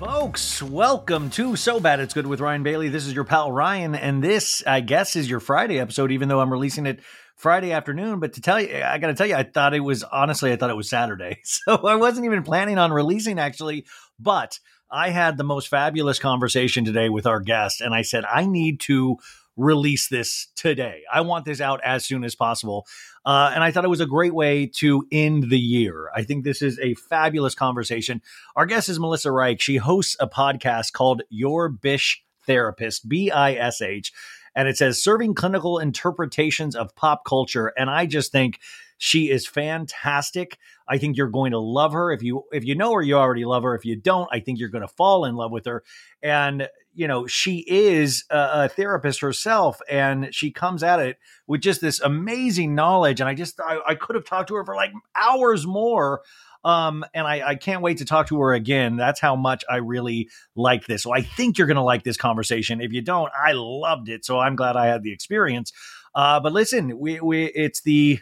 Folks, welcome to So Bad It's Good with Ryan Bailey. This is your pal Ryan, and this, I guess, is your Friday episode, even though I'm releasing it Friday afternoon. But to tell you, I got to tell you, I thought it was honestly, I thought it was Saturday. So I wasn't even planning on releasing actually, but I had the most fabulous conversation today with our guest, and I said, I need to release this today. I want this out as soon as possible. Uh, and I thought it was a great way to end the year. I think this is a fabulous conversation. Our guest is Melissa Reich. She hosts a podcast called Your Bish Therapist, B I S H. And it says serving clinical interpretations of pop culture. And I just think she is fantastic. I think you're going to love her. If you if you know her, you already love her. If you don't, I think you're going to fall in love with her. And you know, she is a, a therapist herself, and she comes at it with just this amazing knowledge. And I just I, I could have talked to her for like hours more. Um, and I, I can't wait to talk to her again. That's how much I really like this. So I think you're going to like this conversation. If you don't, I loved it. So I'm glad I had the experience. Uh, but listen, we, we, it's the,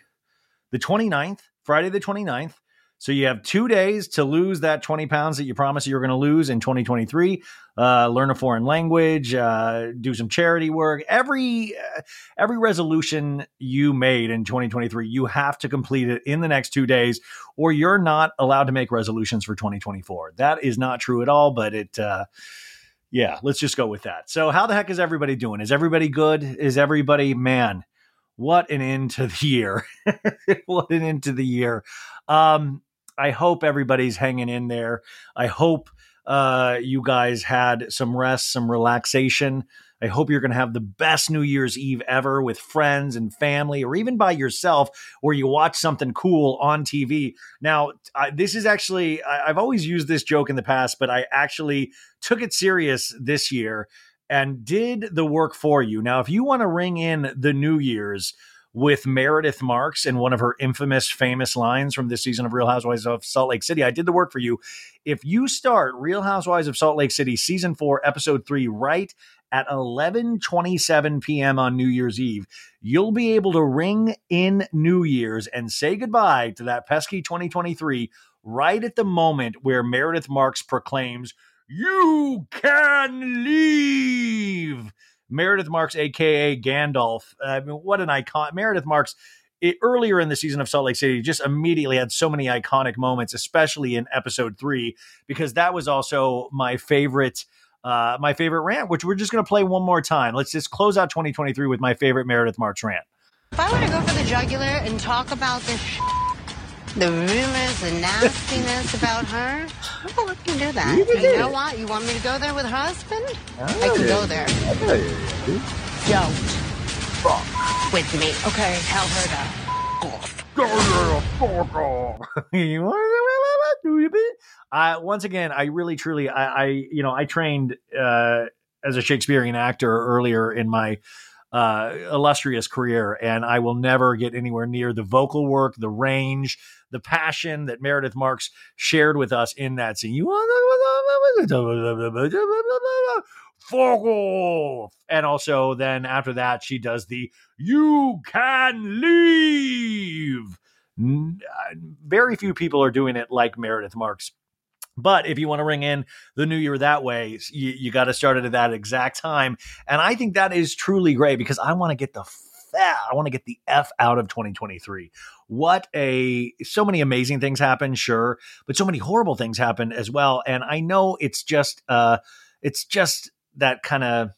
the 29th, Friday the 29th. So you have two days to lose that 20 pounds that you promised you were going to lose in 2023. Uh, learn a foreign language, uh, do some charity work. Every uh, every resolution you made in 2023, you have to complete it in the next two days, or you're not allowed to make resolutions for 2024. That is not true at all, but it. Uh, yeah, let's just go with that. So, how the heck is everybody doing? Is everybody good? Is everybody man? What an end to the year! what an end to the year! Um, I hope everybody's hanging in there. I hope uh, you guys had some rest, some relaxation. I hope you're going to have the best New Year's Eve ever with friends and family, or even by yourself, where you watch something cool on TV. Now, I, this is actually, I, I've always used this joke in the past, but I actually took it serious this year and did the work for you. Now, if you want to ring in the New Year's, with Meredith Marks and one of her infamous, famous lines from this season of Real Housewives of Salt Lake City. I did the work for you. If you start Real Housewives of Salt Lake City season four, episode three, right at 11:27 p.m. on New Year's Eve, you'll be able to ring in New Year's and say goodbye to that pesky 2023 right at the moment where Meredith Marks proclaims, "You can leave." Meredith Marks, aka Gandalf. I mean, what an icon! Meredith Marks. It, earlier in the season of Salt Lake City, just immediately had so many iconic moments, especially in episode three, because that was also my favorite. Uh, my favorite rant, which we're just going to play one more time. Let's just close out 2023 with my favorite Meredith Marks rant. If I were to go for the jugular and talk about this the rumors, the nastiness about her. I'll let you do that. You, you know what? You want me to go there with her husband? I, I can go there. Don't fuck with me. Okay, tell her that. uh, once again, I really, truly, I, I you know, I trained uh, as a Shakespearean actor earlier in my uh, illustrious career, and I will never get anywhere near the vocal work, the range, the passion that Meredith Marks shared with us in that scene. You fuck off. And also, then after that, she does the you can leave. Uh, Very few people are doing it like Meredith Marks. But if you want to ring in the new year that way, you, you got to start it at that exact time. And I think that is truly great because I want to get the I want to get the F out of 2023. What a so many amazing things happen, sure, but so many horrible things happen as well. And I know it's just uh it's just that kind of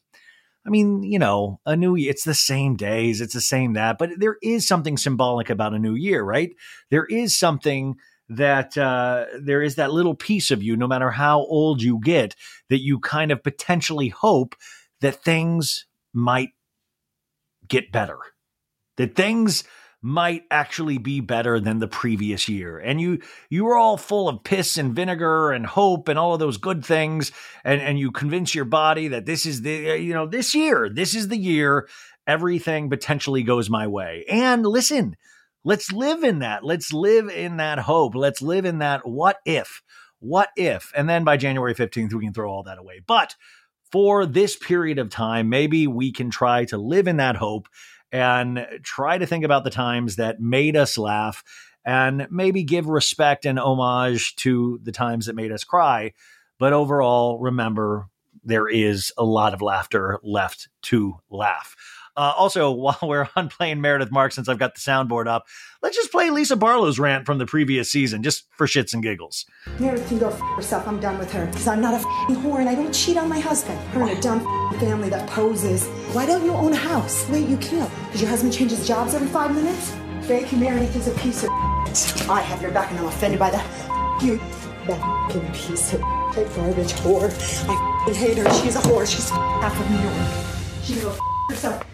I mean, you know, a new year, it's the same days, it's the same that, but there is something symbolic about a new year, right? There is something that uh, there is that little piece of you, no matter how old you get, that you kind of potentially hope that things might get better, that things might actually be better than the previous year. And you you were all full of piss and vinegar and hope and all of those good things. And and you convince your body that this is the uh, you know this year this is the year everything potentially goes my way. And listen let's live in that. Let's live in that hope. Let's live in that what if. What if? And then by January 15th we can throw all that away. But for this period of time maybe we can try to live in that hope and try to think about the times that made us laugh and maybe give respect and homage to the times that made us cry. But overall, remember, there is a lot of laughter left to laugh. Uh, also, while we're on playing Meredith Mark, since I've got the soundboard up, let's just play Lisa Barlow's rant from the previous season, just for shits and giggles. Meredith can go f herself. I'm done with her. Because I'm not a f***ing whore and I don't cheat on my husband. Her and a dumb f***ing family that poses. Why don't you own a house? Wait, you can't. because your husband changes jobs every five minutes? Fake Meredith is a piece of I have your back and I'm offended by that. You, that f***ing piece of garbage whore. I hate her. She's a whore. She's half of New York. She can go f herself.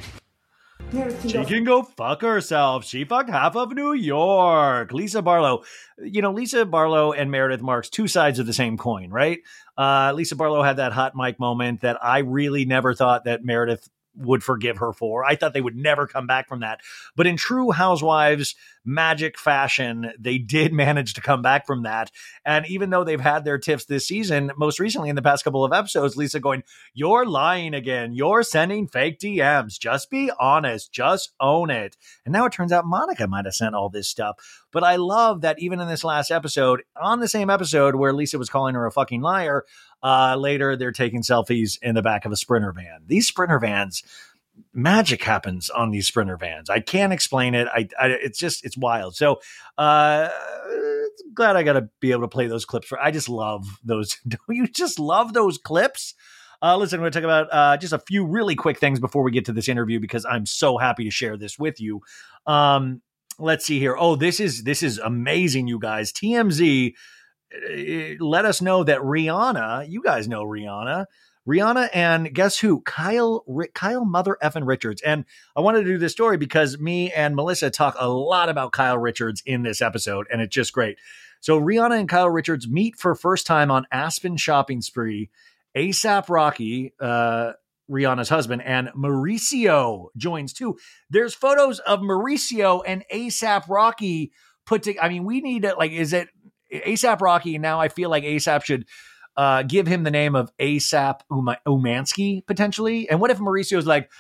She can go fuck herself. She fucked half of New York. Lisa Barlow. You know, Lisa Barlow and Meredith Marks, two sides of the same coin, right? Uh, Lisa Barlow had that hot mic moment that I really never thought that Meredith would forgive her for. I thought they would never come back from that. But in true Housewives magic fashion, they did manage to come back from that. And even though they've had their tiffs this season, most recently in the past couple of episodes, Lisa going, You're lying again. You're sending fake DMs. Just be honest. Just own it. And now it turns out Monica might have sent all this stuff. But I love that even in this last episode, on the same episode where Lisa was calling her a fucking liar, uh, later they're taking selfies in the back of a sprinter van. These sprinter vans, magic happens on these sprinter vans. I can't explain it. I, I it's just it's wild. So uh glad I got to be able to play those clips for I just love those. Don't you just love those clips? Uh, listen, we're going to talk about uh, just a few really quick things before we get to this interview because I'm so happy to share this with you. Um, let's see here. Oh, this is this is amazing, you guys. TMZ let us know that Rihanna, you guys know Rihanna, Rihanna and guess who? Kyle Kyle Mother effing Richards. And I wanted to do this story because me and Melissa talk a lot about Kyle Richards in this episode, and it's just great. So Rihanna and Kyle Richards meet for first time on Aspen shopping spree. ASAP Rocky, uh, Rihanna's husband, and Mauricio joins too. There's photos of Mauricio and ASAP Rocky put to. I mean, we need to like. Is it ASAP Rocky? Now I feel like ASAP should uh, give him the name of ASAP Uma- Umansky potentially. And what if Mauricio's like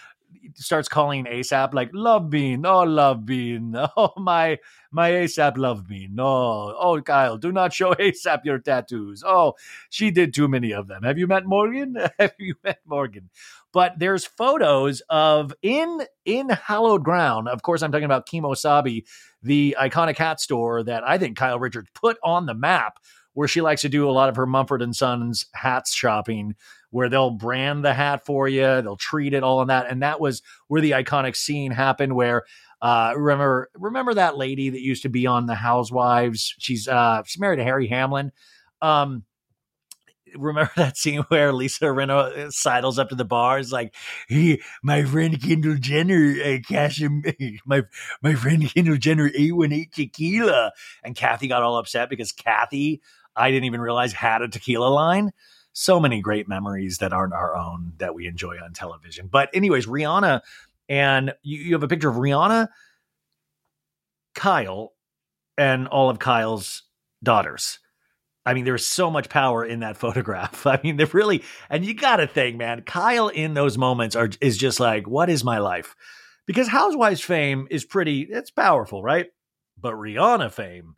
starts calling ASAP like Love Bean? Oh, Love Bean. Oh my my ASAP Love Bean. No. Oh, Kyle, do not show ASAP your tattoos. Oh, she did too many of them. Have you met Morgan? Have you met Morgan? But there's photos of in in hallowed ground. Of course, I'm talking about Kemo Sabe, the iconic hat store that I think Kyle Richards put on the map where she likes to do a lot of her Mumford and Sons hats shopping, where they'll brand the hat for you, they'll treat it all in that, and that was where the iconic scene happened. Where uh, remember remember that lady that used to be on the Housewives? She's uh, she's married to Harry Hamlin. Um, remember that scene where Lisa Rinna sidles up to the bar? It's like, hey, my friend Kendall Jenner, uh, cash him, my my friend Kendall Jenner, eight one eight tequila, and Kathy got all upset because Kathy, I didn't even realize had a tequila line. So many great memories that aren't our own that we enjoy on television. But anyways, Rihanna, and you, you have a picture of Rihanna, Kyle, and all of Kyle's daughters I mean, there's so much power in that photograph. I mean, they're really, and you got to think, man, Kyle in those moments are is just like, what is my life? Because Housewives fame is pretty, it's powerful, right? But Rihanna fame,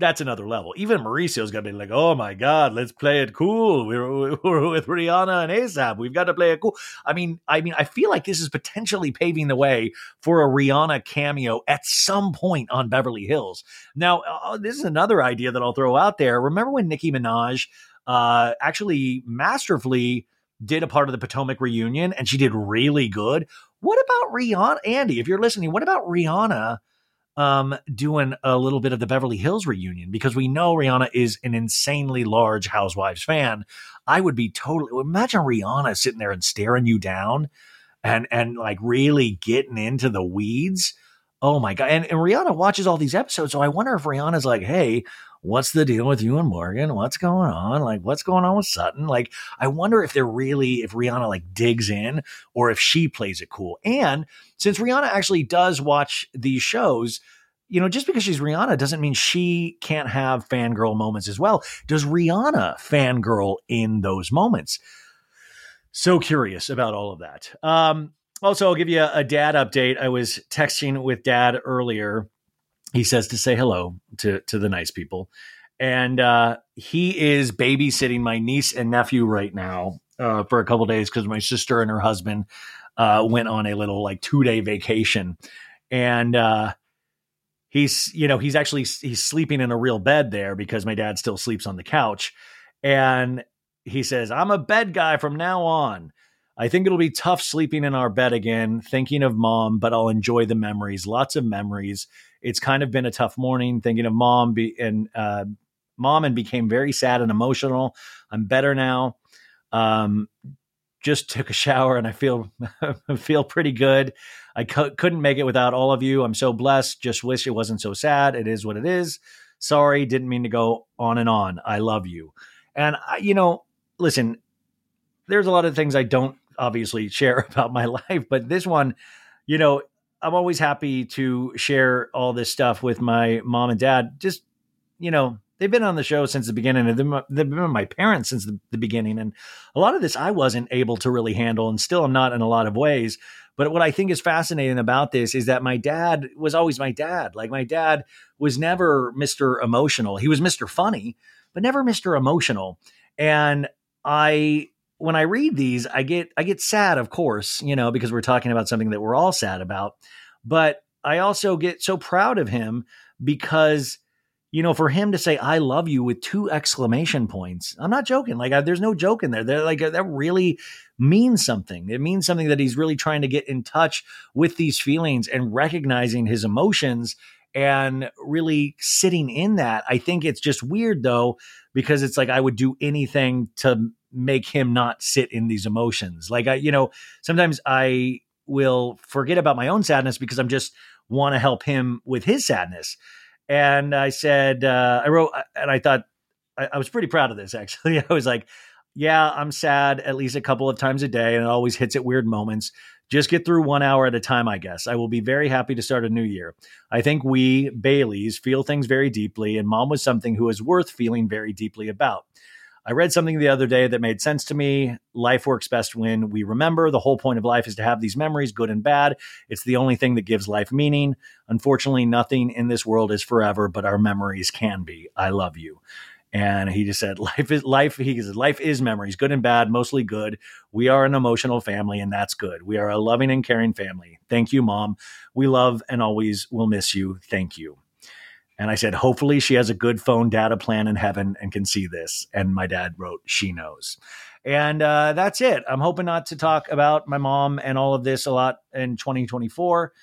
that's another level. Even Mauricio's gonna be like, "Oh my god, let's play it cool. We're, we're with Rihanna and ASAP. We've got to play it cool." I mean, I mean, I feel like this is potentially paving the way for a Rihanna cameo at some point on Beverly Hills. Now, uh, this is another idea that I'll throw out there. Remember when Nicki Minaj uh, actually masterfully did a part of the Potomac reunion and she did really good? What about Rihanna, Andy? If you're listening, what about Rihanna? Um, doing a little bit of the Beverly Hills reunion because we know Rihanna is an insanely large Housewives fan. I would be totally imagine Rihanna sitting there and staring you down and and like really getting into the weeds. Oh my god! And, and Rihanna watches all these episodes, so I wonder if Rihanna's like, "Hey, what's the deal with you and Morgan? What's going on? Like, what's going on with Sutton? Like, I wonder if they're really, if Rihanna like digs in or if she plays it cool. And since Rihanna actually does watch these shows, you know, just because she's Rihanna doesn't mean she can't have fangirl moments as well. Does Rihanna fangirl in those moments? So curious about all of that. Um, also, I'll give you a, a dad update. I was texting with dad earlier he says to say hello to to the nice people, and uh, he is babysitting my niece and nephew right now uh, for a couple days because my sister and her husband uh, went on a little like two day vacation, and uh, he's you know he's actually he's sleeping in a real bed there because my dad still sleeps on the couch, and he says I'm a bed guy from now on. I think it'll be tough sleeping in our bed again, thinking of mom, but I'll enjoy the memories. Lots of memories. It's kind of been a tough morning thinking of mom be, and uh, mom and became very sad and emotional. I'm better now. Um, just took a shower and I feel feel pretty good. I couldn't make it without all of you. I'm so blessed. Just wish it wasn't so sad. It is what it is. Sorry, didn't mean to go on and on. I love you. And I, you know, listen, there's a lot of things I don't obviously share about my life, but this one, you know, I'm always happy to share all this stuff with my mom and dad. Just, you know, they've been on the show since the beginning and they've been my parents since the, the, beginning. And a lot of this I wasn't able to really handle and still I'm not in a lot of ways. But what I think is fascinating about this is that my dad was always my dad. Like my dad was never Mr. Emotional. He was Mr. Funny, but never Mr. Emotional. And I when I read these, I get I get sad, of course, you know, because we're talking about something that we're all sad about. But I also get so proud of him because, you know, for him to say "I love you" with two exclamation points, I'm not joking. Like, I, there's no joke in there. They're like that really means something. It means something that he's really trying to get in touch with these feelings and recognizing his emotions and really sitting in that. I think it's just weird though because it's like I would do anything to make him not sit in these emotions. Like I, you know, sometimes I will forget about my own sadness because I'm just want to help him with his sadness. And I said, uh, I wrote, and I thought I, I was pretty proud of this actually. I was like, yeah, I'm sad at least a couple of times a day, and it always hits at weird moments. Just get through one hour at a time, I guess. I will be very happy to start a new year. I think we, Baileys, feel things very deeply, and mom was something who is worth feeling very deeply about. I read something the other day that made sense to me. Life works best when we remember. The whole point of life is to have these memories, good and bad. It's the only thing that gives life meaning. Unfortunately, nothing in this world is forever, but our memories can be. I love you. And he just said, life is life. He said, life is memories, good and bad, mostly good. We are an emotional family, and that's good. We are a loving and caring family. Thank you, mom. We love and always will miss you. Thank you. And I said, hopefully she has a good phone data plan in heaven and can see this. And my dad wrote, she knows. And uh, that's it. I'm hoping not to talk about my mom and all of this a lot in 2024.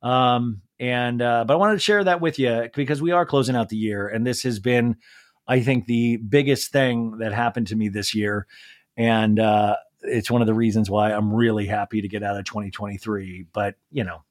Um, and uh, but I wanted to share that with you because we are closing out the year, and this has been, I think, the biggest thing that happened to me this year, and uh, it's one of the reasons why I'm really happy to get out of 2023. But you know,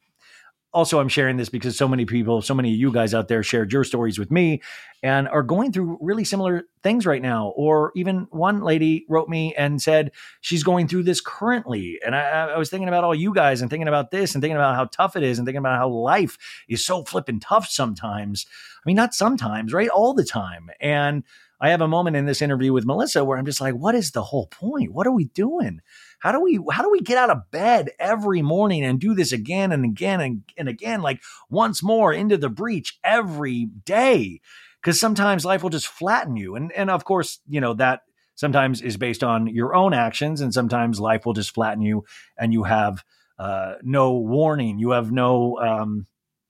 also i'm sharing this because so many people so many of you guys out there shared your stories with me and are going through really similar things right now. Or even one lady wrote me and said she's going through this currently. And I, I was thinking about all you guys and thinking about this and thinking about how tough it is and thinking about how life is so flipping tough sometimes. I mean not sometimes right? All the time. And I have a moment in this interview with Melissa where I'm just like, what is the whole point? What are we doing? How do we how do we get out of bed every morning and do this again and again and, and again, like once more into the breach every day? Because sometimes life will just flatten you. And and of course, you know, that sometimes is based on your own actions, and sometimes life will just flatten you and you have uh, no warning. You have no um,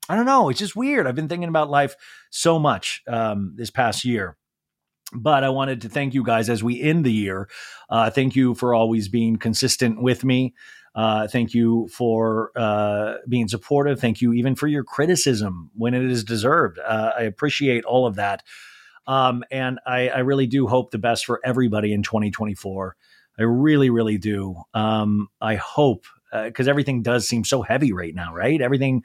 I don't know. It's just weird. I've been thinking about life so much um, this past year but I wanted to thank you guys as we end the year. Uh, thank you for always being consistent with me. Uh, thank you for uh, being supportive. Thank you even for your criticism when it is deserved. Uh, I appreciate all of that. Um, and I, I, really do hope the best for everybody in 2024. I really, really do. Um, I hope because uh, everything does seem so heavy right now, right? Everything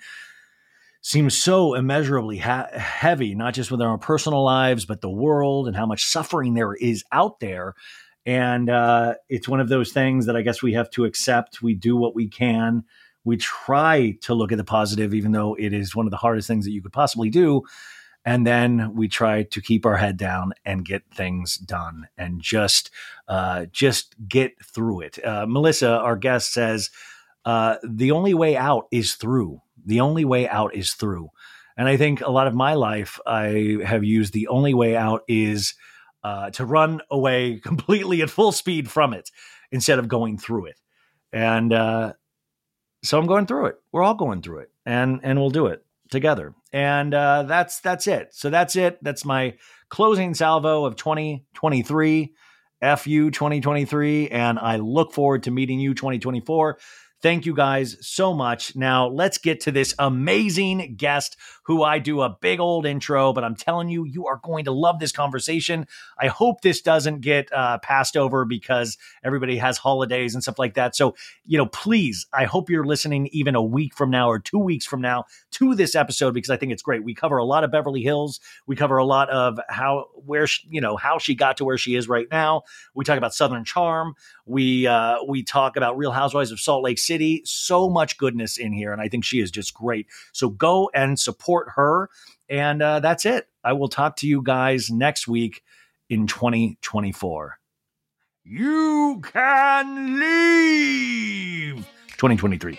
seems so immeasurably ha- heavy, not just with our own personal lives, but the world and how much suffering there is out there. And uh, it's one of those things that I guess we have to accept. We do what we can. We try to look at the positive, even though it is one of the hardest things that you could possibly do. And then we try to keep our head down and get things done and just uh, just get through it. Uh, Melissa, our guest, says uh, the only way out is through the only way out is through. And I think a lot of my life, I have used the only way out is uh, to run away completely at full speed from it instead of going through it. And uh, so I'm going through it. We're all going through it, and and we'll do it together. And uh, that's that's it. So that's it. That's my closing salvo of 2023. FU 2023. And I look forward to meeting you 2024. Thank you guys so much. Now, let's get to this amazing guest who I do a big old intro, but I'm telling you, you are going to love this conversation. I hope this doesn't get uh, passed over because everybody has holidays and stuff like that. So, you know, please, I hope you're listening even a week from now or two weeks from now to this episode because I think it's great. We cover a lot of Beverly Hills. We cover a lot of how, where, she, you know, how she got to where she is right now. We talk about Southern Charm. We, uh, we talk about Real Housewives of Salt Lake City. So much goodness in here. And I think she is just great. So go and support her. And uh, that's it. I will talk to you guys next week in 2024. You can leave 2023.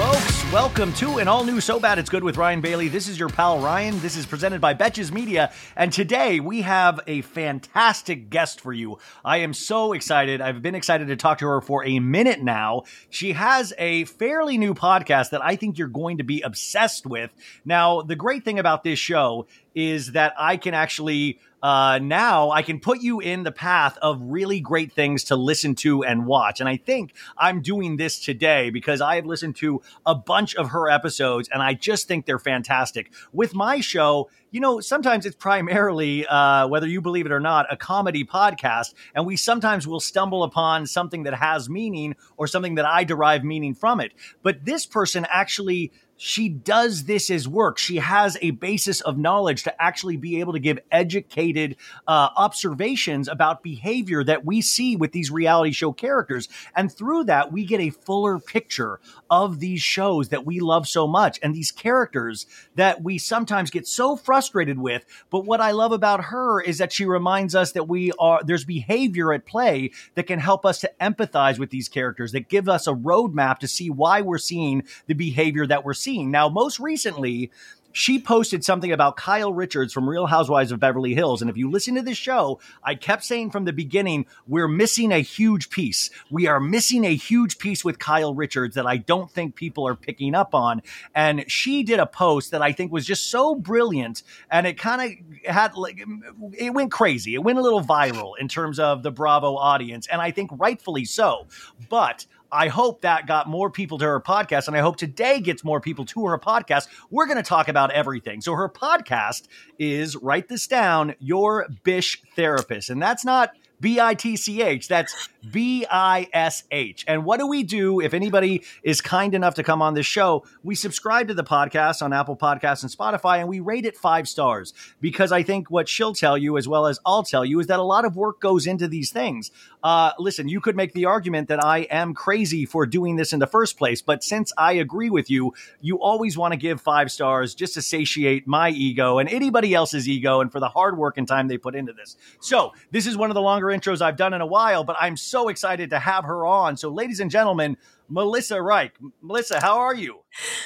Folks, welcome to an all new So Bad It's Good with Ryan Bailey. This is your pal Ryan. This is presented by Betches Media. And today we have a fantastic guest for you. I am so excited. I've been excited to talk to her for a minute now. She has a fairly new podcast that I think you're going to be obsessed with. Now, the great thing about this show is that I can actually uh, now I can put you in the path of really great things to listen to and watch. And I think I'm doing this today because I have listened to a bunch of her episodes and I just think they're fantastic. With my show, you know, sometimes it's primarily, uh, whether you believe it or not, a comedy podcast. And we sometimes will stumble upon something that has meaning or something that I derive meaning from it. But this person actually she does this as work. She has a basis of knowledge to actually be able to give educated uh, observations about behavior that we see with these reality show characters. And through that, we get a fuller picture of these shows that we love so much and these characters that we sometimes get so frustrated with. But what I love about her is that she reminds us that we are, there's behavior at play that can help us to empathize with these characters, that give us a roadmap to see why we're seeing the behavior that we're seeing seeing. Now, most recently, she posted something about Kyle Richards from Real Housewives of Beverly Hills. And if you listen to this show, I kept saying from the beginning, we're missing a huge piece. We are missing a huge piece with Kyle Richards that I don't think people are picking up on. And she did a post that I think was just so brilliant. And it kind of had like, it went crazy. It went a little viral in terms of the Bravo audience. And I think rightfully so. But I hope that got more people to her podcast, and I hope today gets more people to her podcast. We're going to talk about everything. So her podcast is write this down, your Bish therapist, and that's not B I T C H. That's B I S H. And what do we do if anybody is kind enough to come on this show? We subscribe to the podcast on Apple Podcasts and Spotify and we rate it five stars because I think what she'll tell you, as well as I'll tell you, is that a lot of work goes into these things. Uh, listen, you could make the argument that I am crazy for doing this in the first place, but since I agree with you, you always want to give five stars just to satiate my ego and anybody else's ego and for the hard work and time they put into this. So, this is one of the longer intros I've done in a while, but I'm so excited to have her on. So, ladies and gentlemen, Melissa Reich. Melissa, how are you?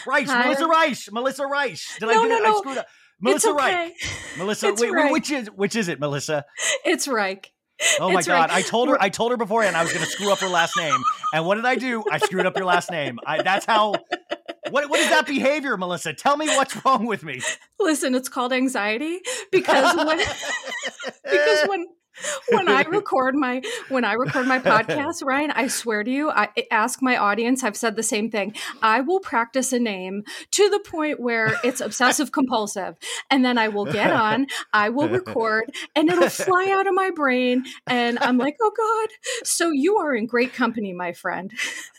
Reich, Hi. Melissa Reich, Melissa Reich. Did I No, no, it? no. I screwed up. Melissa okay. Reich. Melissa, wait, which is which is it, Melissa? It's Reich. Oh my It's god! Reich. I told her. I told her beforehand I was going to screw up her last name, and what did I do? I screwed up your last name. I, that's how. What what is that behavior, Melissa? Tell me what's wrong with me. Listen, it's called anxiety because when because when when I record my when I record my podcast, Ryan, I swear to you, I ask my audience. I've said the same thing. I will practice a name to the point where it's obsessive compulsive, and then I will get on. I will record, and it'll fly out of my brain, and I'm like, oh god. So you are in great company, my friend.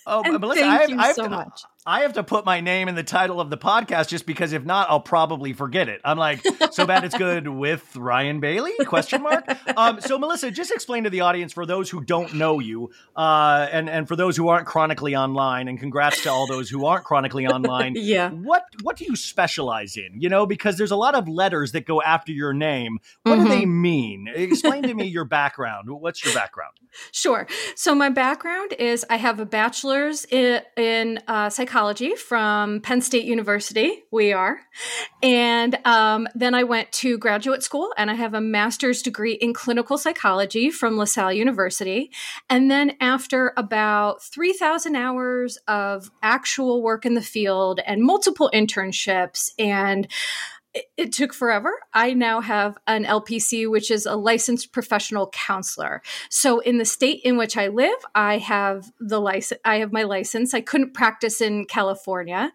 Oh, And Melissa, thank I have, you I have so much. I have to put my name in the title of the podcast just because if not, I'll probably forget it. I'm like, so bad it's good with Ryan Bailey? Question mark. Um, so Melissa, just explain to the audience for those who don't know you, uh, and and for those who aren't chronically online, and congrats to all those who aren't chronically online. Yeah. What what do you specialize in? You know, because there's a lot of letters that go after your name. What do Mhm. they mean? Explain to me your background. What's your background? Sure. So my background is I have a bachelor's in, in uh, psychology from Penn State University. We are, and um, then I went to graduate school, and I have a master's degree in clinical psychology from LaSalle University. And then after about three thousand hours of actual work in the field and multiple internships and it, it took forever. I now have an LPC, which is a licensed professional counselor. So in the state in which I live, I have the license. I have my license. I couldn't practice in California,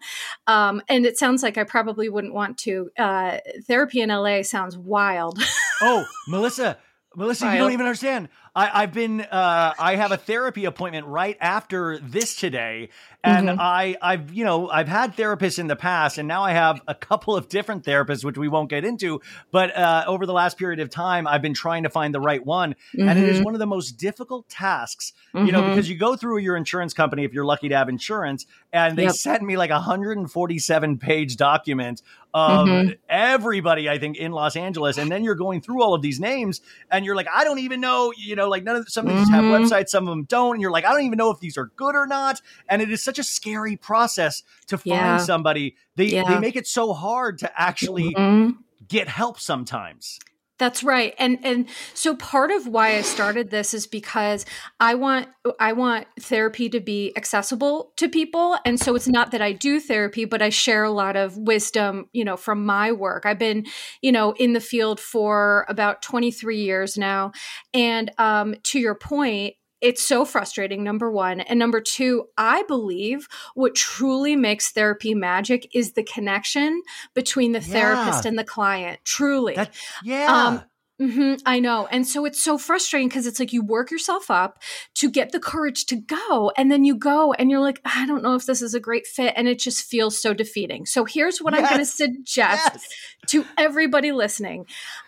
um, and it sounds like I probably wouldn't want to. Uh, therapy in LA sounds wild. Oh, Melissa, Melissa, you don't even understand. I, I've been, uh, I have a therapy appointment right after this today, and Mhm. I, I've, you know, I've had therapists in the past, and now I have a couple of different therapists, which we won't get into. But uh, over the last period of time, I've been trying to find the right one, and it is Mhm. one of the most difficult tasks, you know, Mhm. because you go through your insurance company if you're lucky to have insurance, and they Yep. sent me like a 147 page document of Mhm. everybody I think in Los Angeles, and then you're going through all of these names, and you're like, I don't even know, you know, like none of some of these have Mhm. websites, some of them don't, and you're like, I don't even know if these are good or not, and it is such a scary process to find Yeah. somebody. They they make it so hard to actually Mhm. get help sometimes. That's right. And and so part of why I started this is because I want I want therapy to be accessible to people and so it's not that I do therapy but I share a lot of wisdom, you know, from my work. I've been, you know, in the field for about 23 years now and um to your point, it's so frustrating number one and number two i believe what truly makes therapy magic is the connection between the yeah. therapist and the client truly that, yeah um, Mm-hmm, I know. And so it's so frustrating because it's like you work yourself up to get the courage to go. And then you go and you're like, I don't know if this is a great fit. And it just feels so defeating. So here's what yes. I'm going to suggest yes. to everybody listening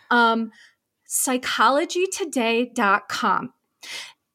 um, psychologytoday.com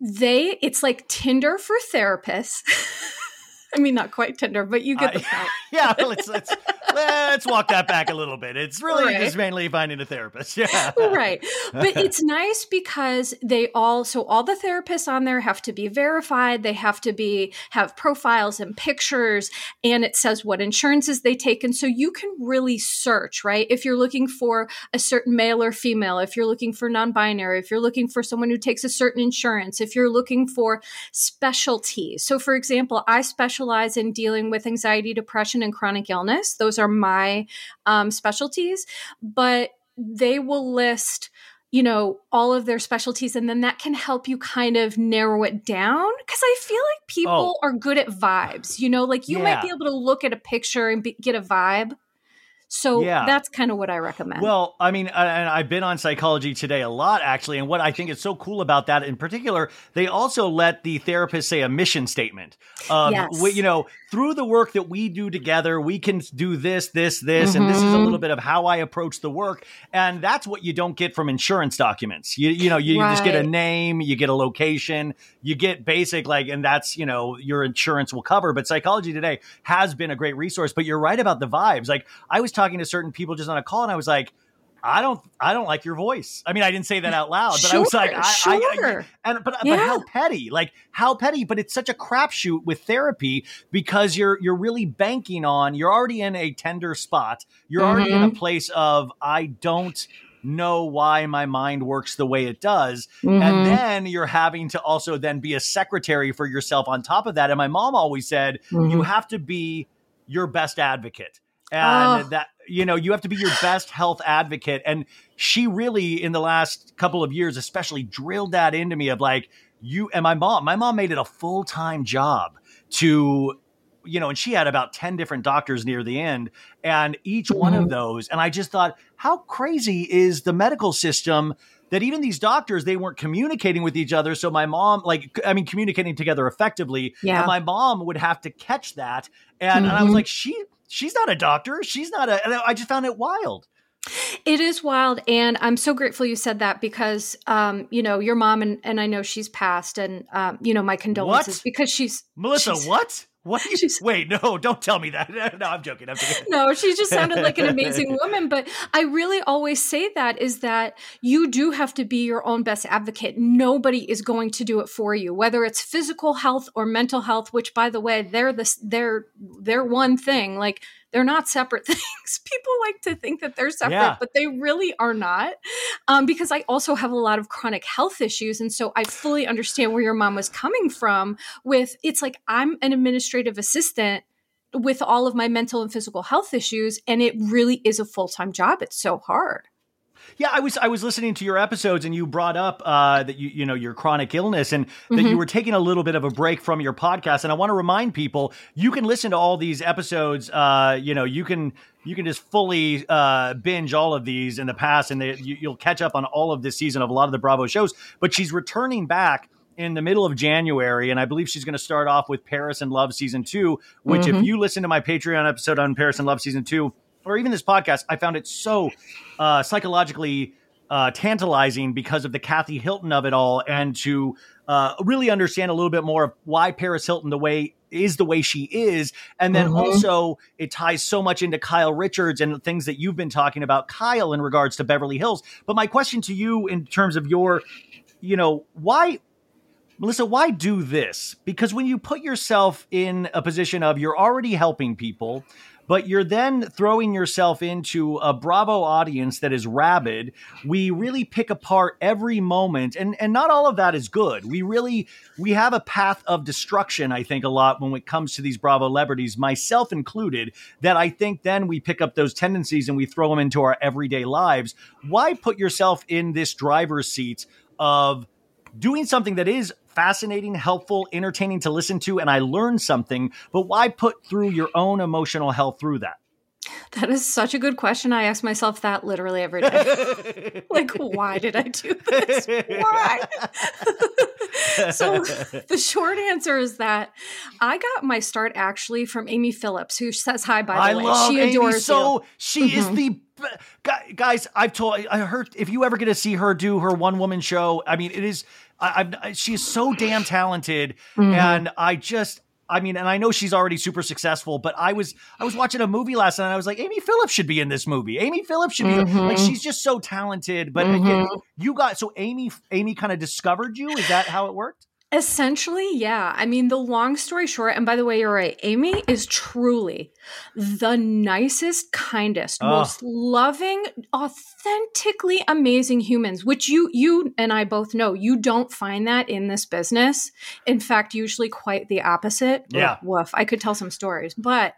they it's like Tinder for therapists. I mean, not quite Tinder, but you get the point. yeah, let's let's let's walk that back a little bit. It's really right. just mainly finding a therapist. Yeah, right. But it's nice because they all so all the therapists on there have to be verified. They have to be have profiles and pictures, and it says what insurances they take, and so you can really search. Right, if you're looking for a certain male or female, if you're looking for non-binary, if you're looking for someone who takes a certain insurance, if you're looking for specialties. So, for example, I specialize specialize in dealing with anxiety, depression, and chronic illness. Those are my um, specialties, but they will list you know all of their specialties and then that can help you kind of narrow it down because i feel like people oh. are good at vibes you know like you yeah. might be able to look at a picture and be, get a vibe so yeah. that's kind of what I recommend. Well, I mean, and I've been on psychology today a lot actually, and what I think is so cool about that in particular, they also let the therapist say a mission statement. Of, yes. you know, through the work that we do together, we can do this, this, this, mm-hmm. and this is a mm-hmm. little bit of how I approach the work, and that's what you don't get from insurance documents. You you know, you right. just get a name, you get a location, you get basic like, and that's you know your insurance will cover. But psychology today has been a great resource. But you're right about the vibes. Like I was talking to certain people just on a call, and I was like. I don't I don't like your voice. I mean, I didn't say that out loud, but sure, I was like, I, sure. I, I, and but yeah. but how petty, like how petty. But it's such a crapshoot with therapy because you're you're really banking on you're already in a tender spot. You're mm-hmm. already in a mm-hmm. place of I don't know why my mind works the way it does, mm-hmm. and then you're having to also then be a secretary for yourself on top of that. And my mom always said mm-hmm. you have to be your best advocate and oh. that you know you have to be your best health advocate and she really in the last couple of years especially drilled that into me of like you and my mom my mom made it a full-time job to you know and she had about 10 different doctors near the end and each mm-hmm. one of mm-hmm. those and i just thought how crazy is the medical system that even these doctors they weren't communicating with each other so my mom like i mean communicating together effectively yeah. and my mom would have to catch that and, mm-hmm. and i was mm-hmm. like she she's not a doctor. She's not a. I just found it wild. It is wild, and I'm so grateful you said that because, um, you know, your mom and, and I know she's passed, and um, you know, my condolences what? because she's Melissa. She's, what? What? You, wait, no, don't tell me that. No, I'm joking. I'm joking. No, she just sounded like an amazing woman. But I really always say that is that you do have to be your own best advocate. Nobody is going to do it for you, whether it's physical health or mental health. Which, by the way, they're this they're they're one thing. Like they're not separate things. People like to think that they're separate, yeah. but they really are not. Um, because I also have a lot of chronic health issues. And so I fully understand where your mom was coming from with it's like I'm an administrative assistant with all of my mental and physical health issues. And it really is a full time job. It's so hard. Yeah, I was I was listening to your episodes and you brought up uh, that you you know your chronic illness and that mm-hmm. you were taking a little bit of a break from your podcast. And I want to remind people you can listen to all these episodes. Uh, you know, you can you can just fully uh, binge all of these in the past, and they, you, you'll catch up on all of this season of a lot of the Bravo shows. But she's returning back in the middle of January, and I believe she's going to start off with Paris in Love season two. Which, mm-hmm. if you listen to my Patreon episode on Paris in Love season two or even this podcast, I found it so uh, psychologically uh, tantalizing because of the Kathy Hilton of it all, and to uh, really understand a little bit more of why Paris Hilton the way is the way she is, and then mm-hmm. also it ties so much into Kyle Richards and the things that you've been talking about, Kyle, in regards to Beverly Hills. But my question to you, in terms of your, you know, why Melissa, why do this? Because when you put yourself in a position of you're already helping people, but you're then throwing yourself into a Bravo audience that is rabid. We really pick apart every moment, and and not all of that is good. We really we have a path of destruction. I think a lot when it comes to these Bravo celebrities, myself included. That I think then we pick up those tendencies and we throw them into our everyday lives. Why put yourself in this driver's seat of doing something that is fascinating, helpful, entertaining to listen to, and I learned something, but why put through your own emotional health through that? That is such a good question. I ask myself that literally every day. like, why did I do this? Why? so the short answer is that I got my start actually from Amy Phillips, who says hi by the I way. love she Amy adores so you. she is mm-hmm. the guys. I've told I heard if you ever get to see her do her one woman show, I mean, it is. I, I've, she is so damn talented, mm-hmm. and I just. I mean, and I know she's already super successful, but I was I was watching a movie last night and I was like, Amy Phillips should be in this movie. Amy Phillips should be like mm-hmm. she's just so talented. But again, mm-hmm. you got so Amy Amy kind of discovered you. Is that how it worked? Essentially, yeah. I mean, the long story short, and by the way, you're right. Amy is truly the nicest, kindest, Oh. most loving, authentically amazing humans, which you you and I both know you don't find that in this business. In fact, usually quite the opposite. Yeah. Woof. I could tell some stories, but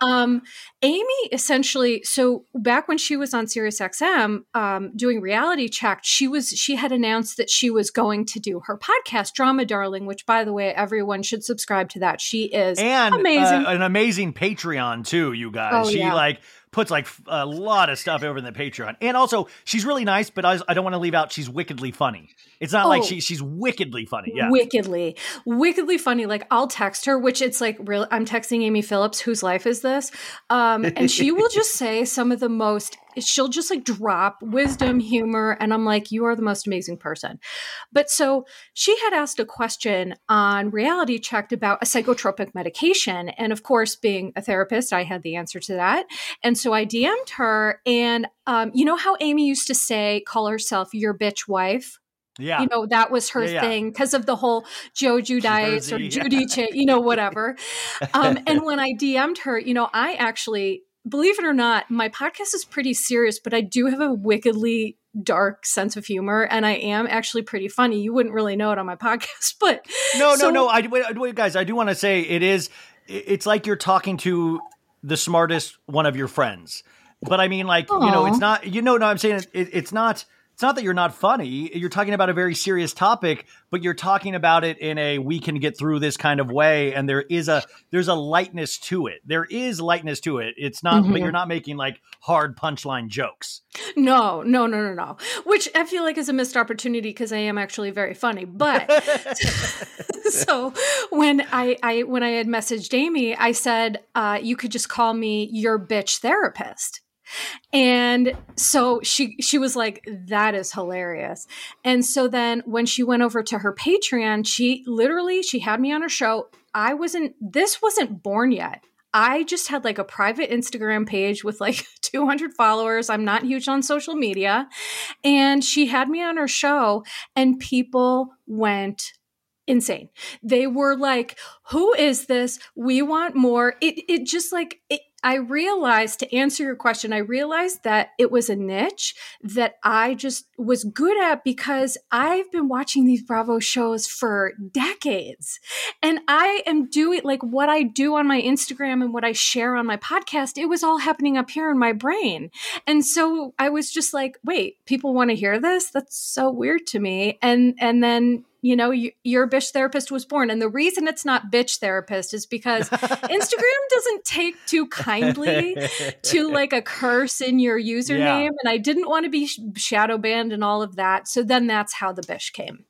um, Amy essentially, so back when she was on SiriusXM um, doing reality check, she was she had announced that she was going to do her podcast, Drama Darling, which by the way, everyone should subscribe to that. She is and amazing. uh, an amazing Patreon too, you guys. Oh, she yeah. like puts like a lot of stuff over in the Patreon, and also she's really nice. But I, I don't want to leave out she's wickedly funny. It's not like Oh. she she's wickedly funny. Yeah, wickedly wickedly funny like i'll text her which it's like real i'm texting amy phillips whose life is this um and she will just say some of the most she'll just like drop wisdom humor and i'm like you are the most amazing person but so she had asked a question on reality checked about a psychotropic medication and of course being a therapist i had the answer to that and so i dm'd her and um, you know how amy used to say call herself your bitch wife yeah. you know that was her Yeah, yeah. thing because of the whole Joe Giudice or Jersey, yeah. Judy, Ch- you know, whatever. Um, and when I DM'd her, you know, I actually, believe it or not, my podcast is pretty serious, but I do have a wickedly dark sense of humor, and I am actually pretty funny. You wouldn't really know it on my podcast, but no, so- no, no. I wait, wait, guys. I do want to say it is. It's like you're talking to the smartest one of your friends. But I mean, like you know, it's not. You know, no, I'm saying it, it's not. It's not that you're not funny. You're talking about a very serious topic, but you're talking about it in a we can get through this kind of way. And there is a there's a lightness to it. There is lightness to it. It's not, but you're not making like hard punchline jokes. No, no, no, no, no. Which I feel like is a missed opportunity because I am actually very funny. But so when I, I when I had messaged Amy, I said, uh, "You could just call me your bitch therapist." And so she she was like, "That is hilarious." And so then when she went over to her Patreon, she literally she had me on her show. I wasn't. This wasn't born yet. I just had like a private Instagram page with like 200 followers. I'm not huge on social media. And she had me on her show, and people went insane. They were like, "Who is this? We want more." It it just like it, I realized to answer your question, I realized that it was a niche that I just was good at because I've been watching these Bravo shows for decades. And I am doing like what I do on my Instagram and what I share on my podcast, it was all happening up here in my brain. And so I was just like, wait, people want to hear this? That's so weird to me. And and then you know, you, your bitch therapist was born. And the reason it's not bitch therapist is because Instagram doesn't take too kindly to like a curse in your username. Yeah. And I didn't want to be sh- shadow banned and all of that. So then that's how the bish came.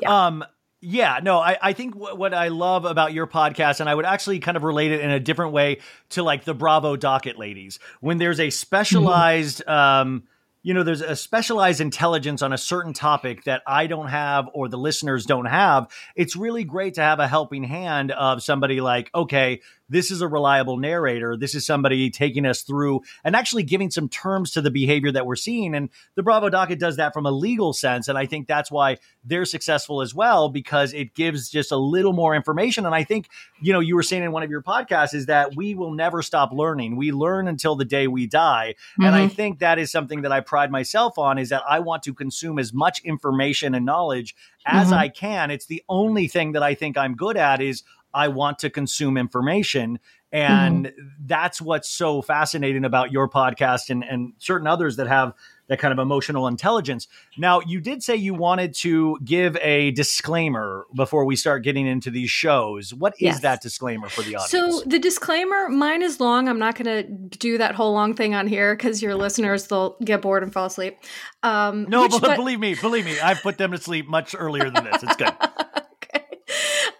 Yeah. Um, yeah, no, I, I think w- what I love about your podcast, and I would actually kind of relate it in a different way to like the Bravo docket ladies, when there's a specialized, um, you know, there's a specialized intelligence on a certain topic that I don't have or the listeners don't have. It's really great to have a helping hand of somebody like, okay, this is a reliable narrator. This is somebody taking us through and actually giving some terms to the behavior that we're seeing. And the Bravo docket does that from a legal sense. And I think that's why they're successful as well, because it gives just a little more information. And I think, you know, you were saying in one of your podcasts is that we will never stop learning. We learn until the day we die. Mm-hmm. And I think that is something that I pride myself on is that I want to consume as much information and knowledge as mm-hmm. I can. It's the only thing that I think I'm good at is I want to consume information. And mm-hmm. that's what's so fascinating about your podcast and, and certain others that have that kind of emotional intelligence. Now, you did say you wanted to give a disclaimer before we start getting into these shows. What is yes. that disclaimer for the audience? So, the disclaimer, mine is long. I'm not going to do that whole long thing on here because your listeners they'll get bored and fall asleep. Um, no, which, but, believe me, believe me, I've put them to sleep much earlier than this. It's good.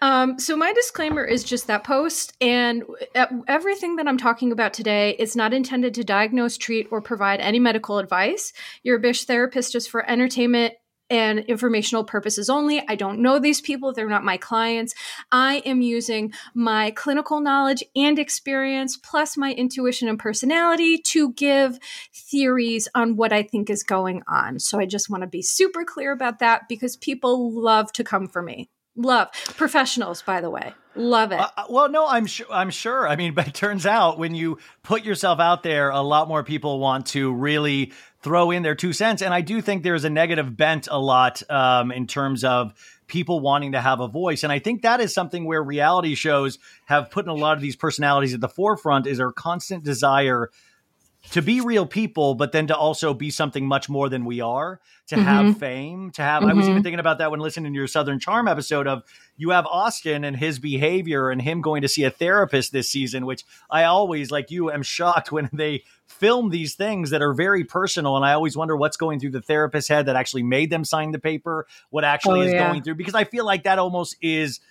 Um, so my disclaimer is just that post, and everything that I'm talking about today is not intended to diagnose, treat, or provide any medical advice. Your Bish therapist is for entertainment and informational purposes only. I don't know these people. They're not my clients. I am using my clinical knowledge and experience, plus my intuition and personality to give theories on what I think is going on. So I just want to be super clear about that because people love to come for me. Love professionals, by the way. Love it. Uh, uh, well, no, I'm sure. I'm sure. I mean, but it turns out when you put yourself out there, a lot more people want to really throw in their two cents. And I do think there's a negative bent a lot um, in terms of people wanting to have a voice. And I think that is something where reality shows have put in a lot of these personalities at the forefront is their constant desire to be real people, but then to also be something much more than we are, to mm-hmm. have fame, to have. Mm-hmm. I was even mm-hmm. thinking about that when listening to your Southern Charm episode of you have Austin and his behavior and him going to see a therapist this season, which I always, like you, am shocked when they film these things that are very personal. And I always wonder what's going through the therapist's head that actually made them sign the paper, what actually oh, is yeah. going through, because I feel like that almost is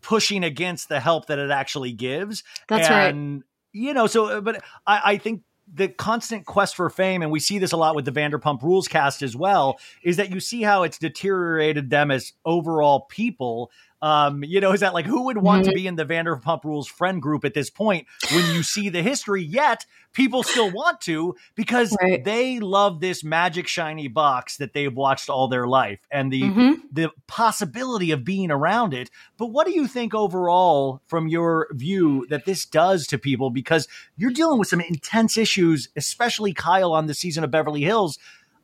pushing against the help that it actually gives. That's and, right. You know, so, but I, I think the constant quest for fame, and we see this a lot with the Vanderpump Rules cast as well, is that you see how it's deteriorated them as overall people. Um, you know, is that like who would want mm-hmm. to be in the Vanderpump Rules friend group at this point when you see the history? Yet people still want to because right. they love this magic shiny box that they've watched all their life and the mm-hmm. the possibility of being around it. But what do you think overall, from your view, that this does to people? Because you're dealing with some intense issues, especially Kyle on the season of Beverly Hills.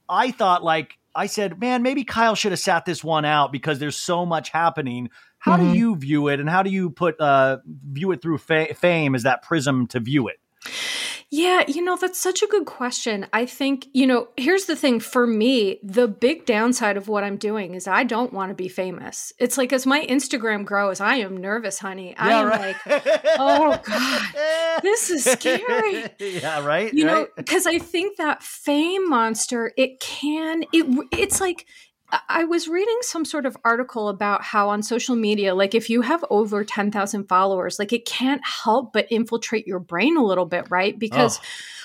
I thought like I said, man, maybe Kyle should have sat this one out because there's so much happening. How mm-hmm. do you view it, and how do you put uh, view it through fa- fame as that prism to view it? Yeah, you know, that's such a good question. I think, you know, here's the thing for me, the big downside of what I'm doing is I don't want to be famous. It's like as my Instagram grows, I am nervous, honey. I am right. like, oh God, this is scary. Yeah, right. You right. know, because I think that fame monster, it can, it it's like I was reading some sort of article about how on social media, like if you have over 10,000 followers, like it can't help but infiltrate your brain a little bit, right? Because oh.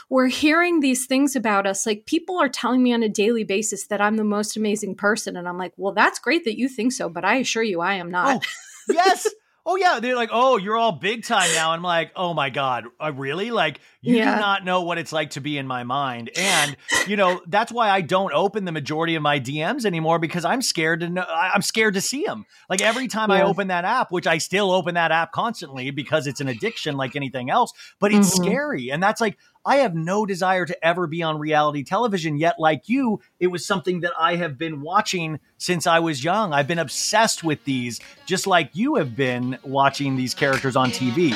we're hearing these things about us. Like people are telling me on a daily basis that I'm the most amazing person. And I'm like, well, that's great that you think so, but I assure you I am not. Oh, yes oh yeah they're like oh you're all big time now i'm like oh my god uh, really like you yeah. do not know what it's like to be in my mind and you know that's why i don't open the majority of my dms anymore because i'm scared to know i'm scared to see them like every time yeah. i open that app which i still open that app constantly because it's an addiction like anything else but it's mm-hmm. scary and that's like I have no desire to ever be on reality television. Yet, like you, it was something that I have been watching since I was young. I've been obsessed with these, just like you have been watching these characters on TV.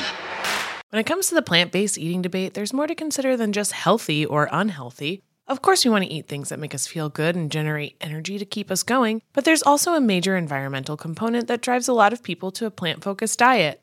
When it comes to the plant based eating debate, there's more to consider than just healthy or unhealthy. Of course, we want to eat things that make us feel good and generate energy to keep us going, but there's also a major environmental component that drives a lot of people to a plant focused diet.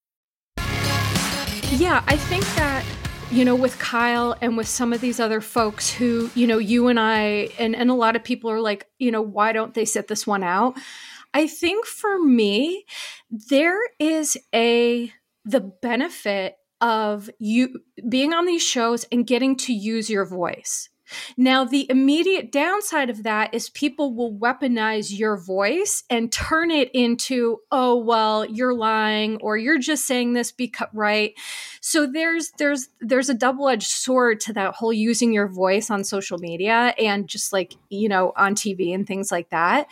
Yeah, I think that you know with Kyle and with some of these other folks who you know you and I and and a lot of people are like you know why don't they sit this one out? I think for me there is a the benefit of you being on these shows and getting to use your voice. Now, the immediate downside of that is people will weaponize your voice and turn it into, oh, well, you're lying or you're just saying this because right. So there's there's there's a double-edged sword to that whole using your voice on social media and just like, you know, on TV and things like that.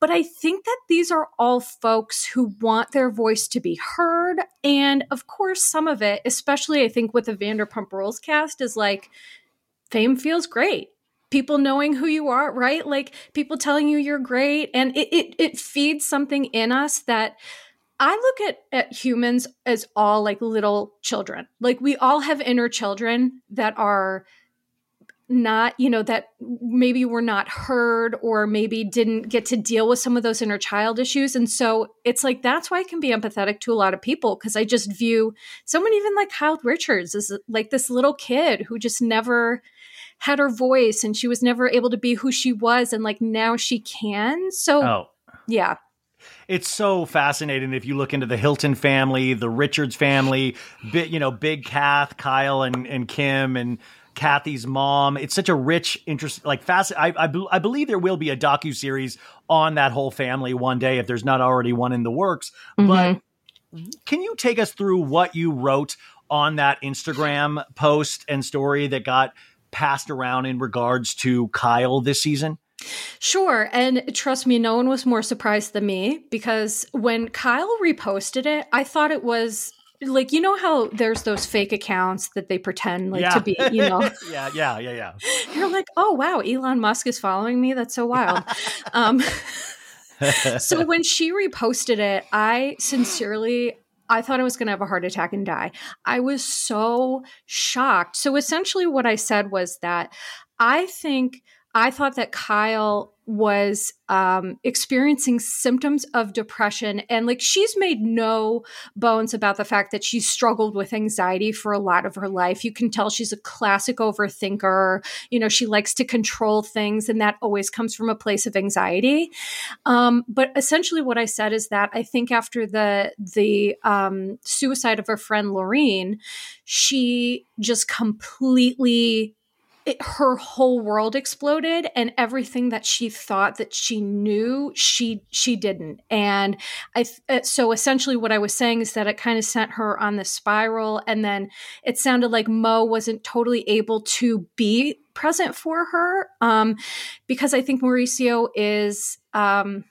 But I think that these are all folks who want their voice to be heard. And of course, some of it, especially I think with the Vanderpump Rules cast, is like fame feels great people knowing who you are right like people telling you you're great and it it, it feeds something in us that I look at, at humans as all like little children. Like we all have inner children that are not, you know, that maybe were not heard or maybe didn't get to deal with some of those inner child issues. And so it's like that's why I can be empathetic to a lot of people because I just view someone even like Kyle Richards as like this little kid who just never had her voice and she was never able to be who she was and like now she can. So oh. yeah. It's so fascinating if you look into the Hilton family, the Richards family, bit you know, Big Kath, Kyle and, and Kim and Kathy's mom. It's such a rich, interest, like fast. I, I, I believe there will be a docu series on that whole family one day if there's not already one in the works. Mm-hmm. But can you take us through what you wrote on that Instagram post and story that got passed around in regards to Kyle this season? Sure. And trust me, no one was more surprised than me because when Kyle reposted it, I thought it was like you know how there's those fake accounts that they pretend like yeah. to be, you know. yeah, yeah, yeah, yeah. You're like, "Oh, wow, Elon Musk is following me. That's so wild." um so when she reposted it, I sincerely I thought I was going to have a heart attack and die. I was so shocked. So essentially, what I said was that I think I thought that Kyle was um, experiencing symptoms of depression. And like she's made no bones about the fact that she's struggled with anxiety for a lot of her life. You can tell she's a classic overthinker. You know, she likes to control things, and that always comes from a place of anxiety. Um, but essentially, what I said is that I think after the the um, suicide of her friend Lorene, she just completely it, her whole world exploded and everything that she thought that she knew she she didn't. And i uh, so essentially what i was saying is that it kind of sent her on the spiral and then it sounded like mo wasn't totally able to be present for her um because i think mauricio is um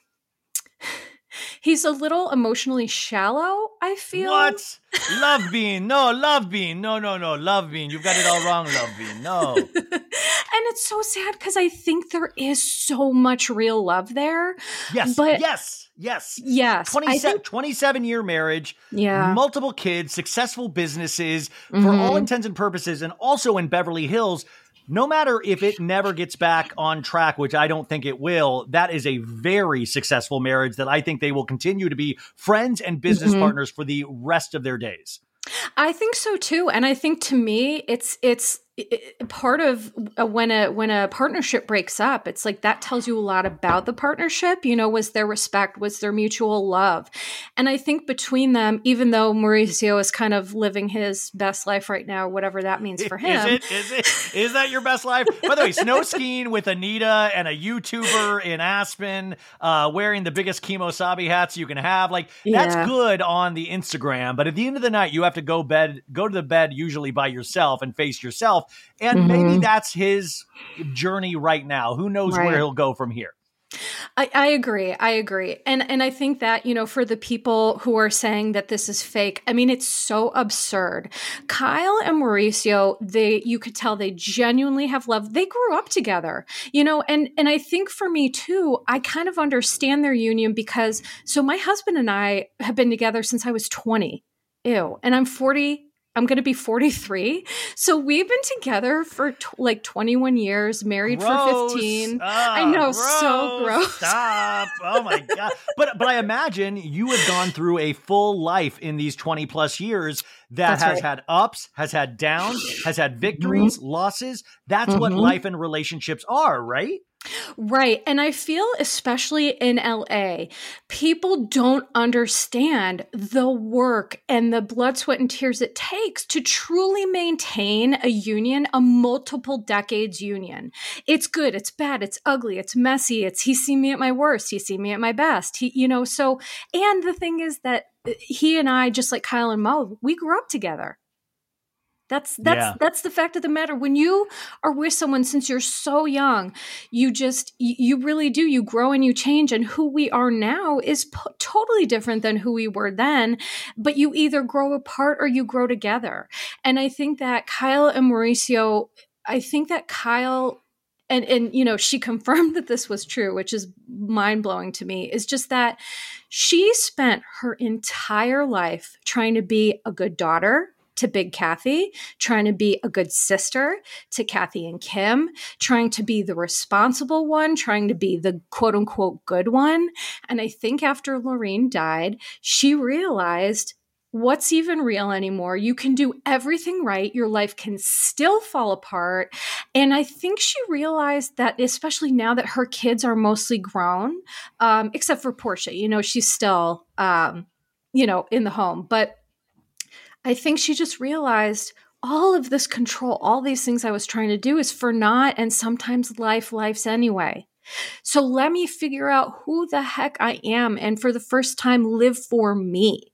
He's a little emotionally shallow, I feel. What? Love Bean. No, Love Bean. No, no, no. Love Bean. You've got it all wrong, Love Bean. No. and it's so sad because I think there is so much real love there. Yes. But yes. Yes. Yes. 27, think, 27 year marriage. Yeah. Multiple kids, successful businesses mm-hmm. for all intents and purposes. And also in Beverly Hills, no matter if it never gets back on track, which I don't think it will, that is a very successful marriage that I think they will continue to be friends and business mm-hmm. partners for the rest of their days. I think so too. And I think to me it's it's part of uh, when a when a partnership breaks up it's like that tells you a lot about the partnership you know was there respect was there mutual love? And i think between them even though mauricio is kind of living his best life right now whatever that means for him. is it is it is that your best life? By the way snow skiing with anita and a youtuber in aspen uh, wearing the biggest Kemo Sabe hats you can have like that's Yeah. good on the instagram but at the end of the night you have to go bed go to the bed usually by yourself and face yourself and maybe Mhm. that's his journey right now who knows where he'll go from here I, I agree. I agree. And and I think that, you know, for the people who are saying that this is fake, I mean, it's so absurd. Kyle and Mauricio, they you could tell they genuinely have love. They grew up together, you know, and and I think for me too, I kind of understand their union because so my husband and I have been together since I was 20. Ew. And I'm 40. I'm going to be 43. So we've been together for t- like 21 years, married for 15. Ah, I know, so gross. Stop. Oh my god. But but I imagine you have gone through a full life in these 20 plus years that That's has right. had ups, has had downs, has had victories, losses. That's what Mhm. life and relationships are, right? Right. And I feel, especially in LA, people don't understand the work and the blood, sweat, and tears it takes to truly maintain a union, a multiple decades union. It's good, it's bad, it's ugly, it's messy, it's he's seen me at my worst, he's seen me at my best. He, you know, so, and the thing is that uh, he and I, just like Kyle and Mo, we grew up together. That's that's Yeah. that's the fact of the matter. When you are with someone since you're so young, you just you, really do you grow and you change and who we are now is p- totally different than who we were then but you either grow apart or you grow together and i think that kyle and mauricio i think that kyle and and you know she confirmed that this was true which is mind-blowing to me is just that she spent her entire life trying to be a good daughter to Big Kathy, trying to be a good sister to Kathy and Kim, trying to be the responsible one, trying to be the quote unquote good one. And I think after Lorene died, she realized what's even real anymore. You can do everything right, your life can still fall apart. And I think she realized that, especially now that her kids are mostly grown, um, except for Portia, you know, she's still, um, you know, in the home. But I think she just realized all of this control, all these things I was trying to do is for naught, and sometimes life life's anyway. So let me figure out who the heck I am and for the first time live for me.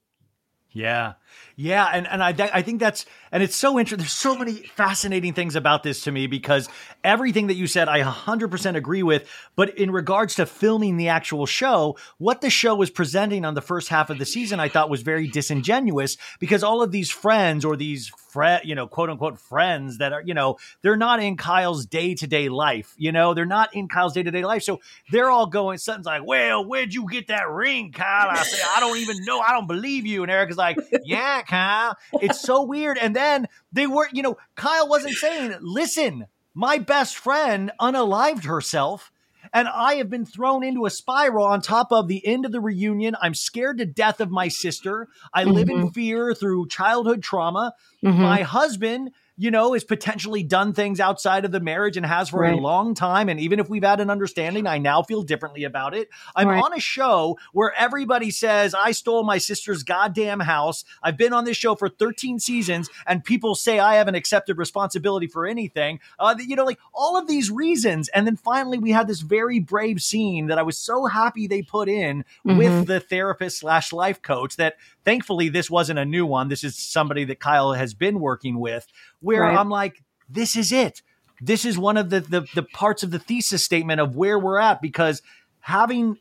Yeah. Yeah, and and I I think that's and it's so interesting. There's so many fascinating things about this to me because everything that you said I 100% agree with, but in regards to filming the actual show, what the show was presenting on the first half of the season I thought was very disingenuous because all of these friends or these fre- you know, quote unquote friends that are, you know, they're not in Kyle's day-to-day life, you know, they're not in Kyle's day-to-day life. So they're all going something's like, "Well, where'd you get that ring, Kyle?" I say, "I don't even know. I don't believe you." And Eric is like, "Yeah, Kyle." It's so weird. And then they were, you know, Kyle wasn't saying, "Listen, my best friend unalived herself." And I have been thrown into a spiral on top of the end of the reunion. I'm scared to death of my sister. I live in mm-hmm. fear through childhood trauma. Mm-hmm. My husband, you know, has potentially done things outside of the marriage and has for a long time. And even if we've had an understanding, I now feel differently about it. I'm Right. on a show where everybody says, I stole my sister's goddamn house. I've been on this show for 13 seasons, and people say I haven't accepted responsibility for anything. Uh, you know, like all of these reasons. And then finally, we had this very brave scene that I was so happy they put in with the therapist slash life coach that thankfully this wasn't a new one. This is somebody that Kyle has been working with, where Right. I'm like, this is it. This is one of the, the the parts of the thesis statement of where we're at because having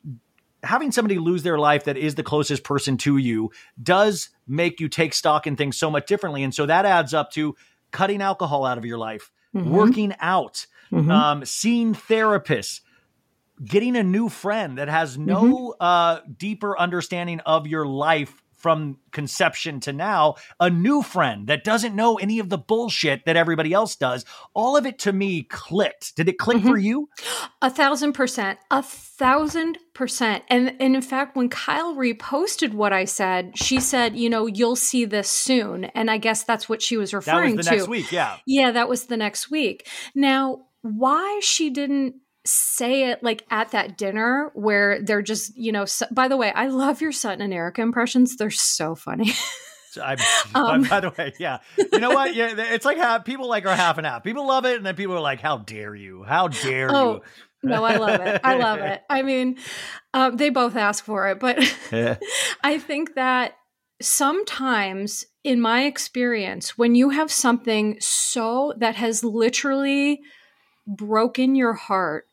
having somebody lose their life that is the closest person to you does make you take stock in things so much differently. And so that adds up to cutting alcohol out of your life, working out, um, seeing therapists, getting a new friend that has no uh, deeper understanding of your life from conception to now, a new friend that doesn't know any of the bullshit that everybody else does. All of it to me clicked. Did it click mm-hmm. for you? A thousand percent. A thousand percent. And, and in fact, when Kyle reposted what I said, she said, you know, you'll see this soon. And I guess that's what she was referring that was the to. next week, yeah. Yeah, that was the next week. Now, why she didn't say it like at that dinner where they're just, you know, so, by the way, I love your Sutton and Erika impressions. They're so funny. I, um, by, by, the way, yeah, you know what? Yeah, it's like how people like are half and half. People love it, and then people are like, "How dare you? How dare oh, you?" no, I love it. I love it. I mean, um, they both ask for it, but yeah. I think that sometimes, in my experience, when you have something so that has literally broken your heart.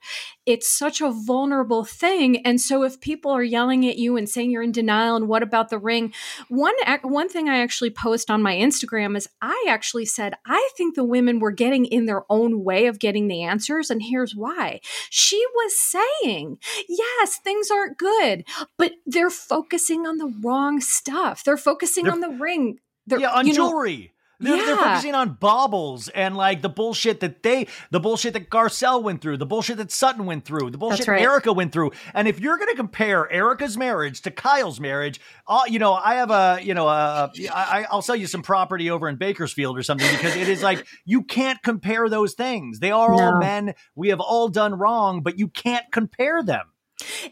It's such a vulnerable thing. And so if people are yelling at you and saying you're in denial and what about the ring? One one thing I actually post on my Instagram is I actually said I think the women were getting in their own way of getting the answers and here's why. She was saying, "Yes, things aren't good, but they're focusing on the wrong stuff. They're focusing they're, on the ring. They're, yeah, on jewelry." Know, they're, yeah. they're, focusing on baubles and like the bullshit that they, the bullshit that Garcelle went through, the bullshit that Sutton went through, the bullshit right. Erika went through. And if you're going to compare Erika's marriage to Kyle's marriage, uh, you know, I have a, you know, a, I, I'll sell you some property over in Bakersfield or something because it is like you can't compare those things. They are no. all men. We have all done wrong, but you can't compare them.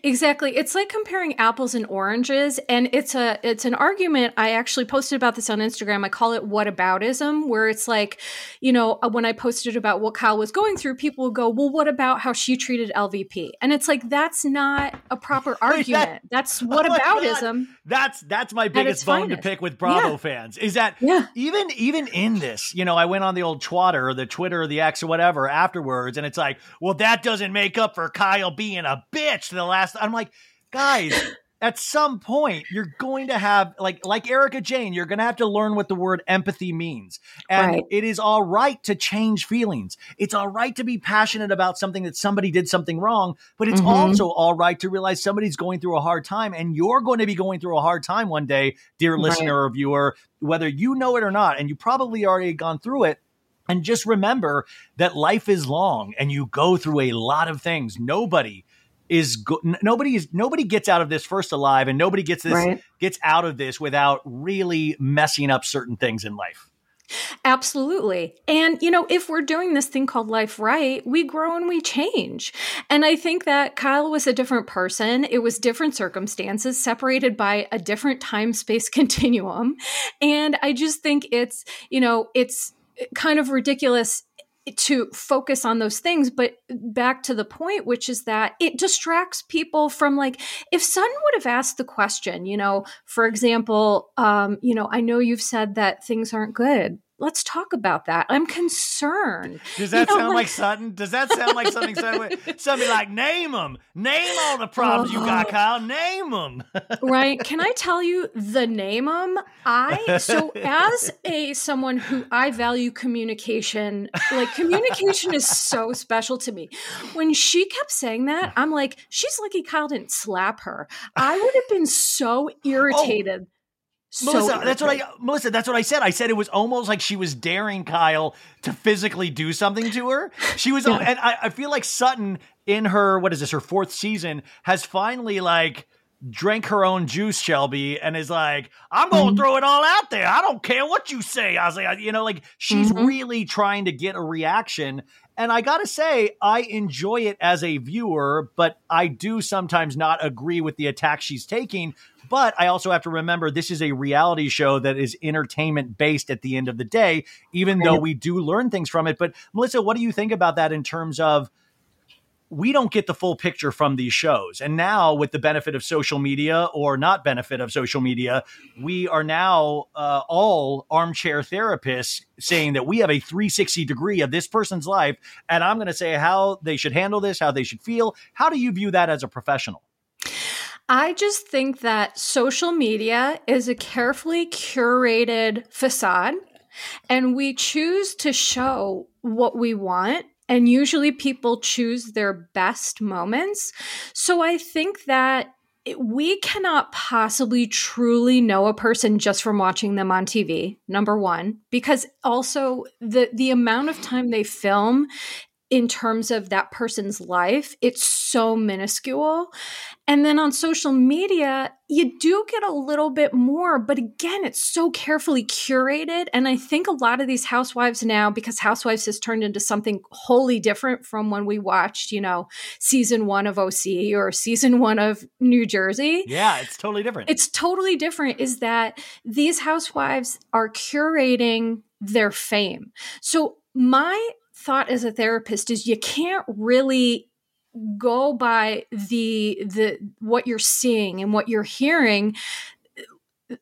Exactly. It's like comparing apples and oranges and it's a it's an argument I actually posted about this on Instagram. I call it whataboutism where it's like, you know, uh, when I posted about what Kyle was going through, people would go, "Well, what about how she treated LVP?" And it's like that's not a proper argument. that, that's oh whataboutism. Oh that's that's my biggest bone finest. to pick with Bravo yeah. fans. Is that yeah. even even in this, you know, I went on the old Twitter or the Twitter or the X or whatever afterwards and it's like, "Well, that doesn't make up for Kyle being a bitch." the last. I'm like, guys. at some point you're going to have like like Erika Jayne, you're going to have to learn what the word empathy means. And right. it is all right to change feelings. It's all right to be passionate about something that somebody did something wrong, but it's mm-hmm. also all right to realize somebody's going through a hard time and you're going to be going through a hard time one day, dear listener right. or viewer, whether you know it or not, and you probably already gone through it. And just remember that life is long and you go through a lot of things. Nobody is go- nobody is nobody gets out of this first alive and nobody gets this right. gets out of this without really messing up certain things in life Absolutely. And, you know, if we're doing this thing called life right, we grow and we change. And I think that Kyle was a different person. It was different circumstances, separated by a different time space continuum. And I just think it's, you know, it's kind of ridiculous to focus on those things but back to the point which is that it distracts people from like if Sutton would have asked the question you know for example um you know i know you've said that things aren't good let's talk about that. I'm concerned. Does that you know, sound like, like, Sutton? Does that sound like something something like name them, name all the problems you got, uh-huh. Kyle, name them. right? Can I tell you the name them? I so as a someone who I value communication, like communication is so special to me. When she kept saying that, I'm like, she's lucky Kyle didn't slap her. I would have been so oh, irritated. Oh Melissa, that's what I Melissa, that's what I said. I said it was almost like she was daring Kyle to physically do something to her. She was yeah. and I, I feel like Sutton in her what is this, her fourth season, has finally like drank her own juice, Shelby, and is like, I'm going to mm-hmm. throw it all out there. I don't care what you say. I was like, you know, like she's mm-hmm. really trying to get a reaction. And I got to say, I enjoy it as a viewer, but I do sometimes not agree with the attack she's taking. But I also have to remember this is a reality show that is entertainment based at the end of the day, even though we do learn things from it. But Melissa, what do you think about that in terms of? We don't get the full picture from these shows. And now, with the benefit of social media or not benefit of social media, we are now uh, all armchair therapists saying that we have a 360 degree of this person's life. And I'm going to say how they should handle this, how they should feel. How do you view that as a professional? I just think that social media is a carefully curated facade, and we choose to show what we want and usually people choose their best moments. So I think that we cannot possibly truly know a person just from watching them on TV number 1 because also the the amount of time they film in terms of that person's life, it's so minuscule. And then on social media, you do get a little bit more, but again, it's so carefully curated. And I think a lot of these housewives now, because Housewives has turned into something wholly different from when we watched, you know, season one of OC or season one of New Jersey. Yeah, it's totally different. It's totally different, is that these housewives are curating their fame. So my thought as a therapist is you can't really go by the the what you're seeing and what you're hearing.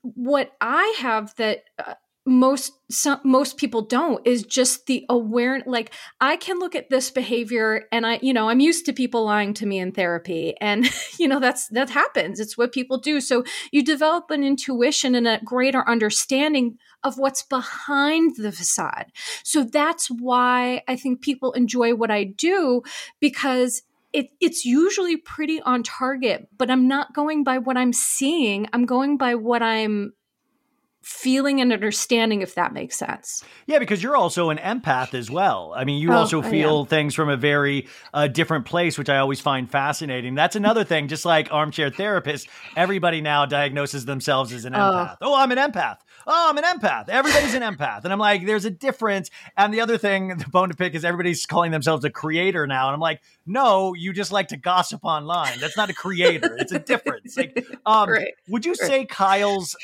What i have that uh, most some, most people don't is just the awareness like i can look at this behavior and i you know i'm used to people lying to me in therapy and you know that's that happens. It's what people do. So you develop an intuition and a greater understanding of what's behind the facade. So that's why i think people enjoy what i do because it, it's usually pretty on target, but I'm not going by what I'm seeing. I'm going by what I'm feeling and understanding if that makes sense yeah because you're also an empath as well i mean you oh, also feel things from a very uh, different place which i always find fascinating that's another thing just like armchair therapist everybody now diagnoses themselves as an oh. empath oh, oh i'm an empath oh, I'm an empath. Everybody's an empath. And I'm like, there's a difference. And the other thing, the bone to pick is everybody's calling themselves a creator now. And I'm like, no, you just like to gossip online. That's not a creator. it's a difference. Like, um, right. would you right. say Kyle's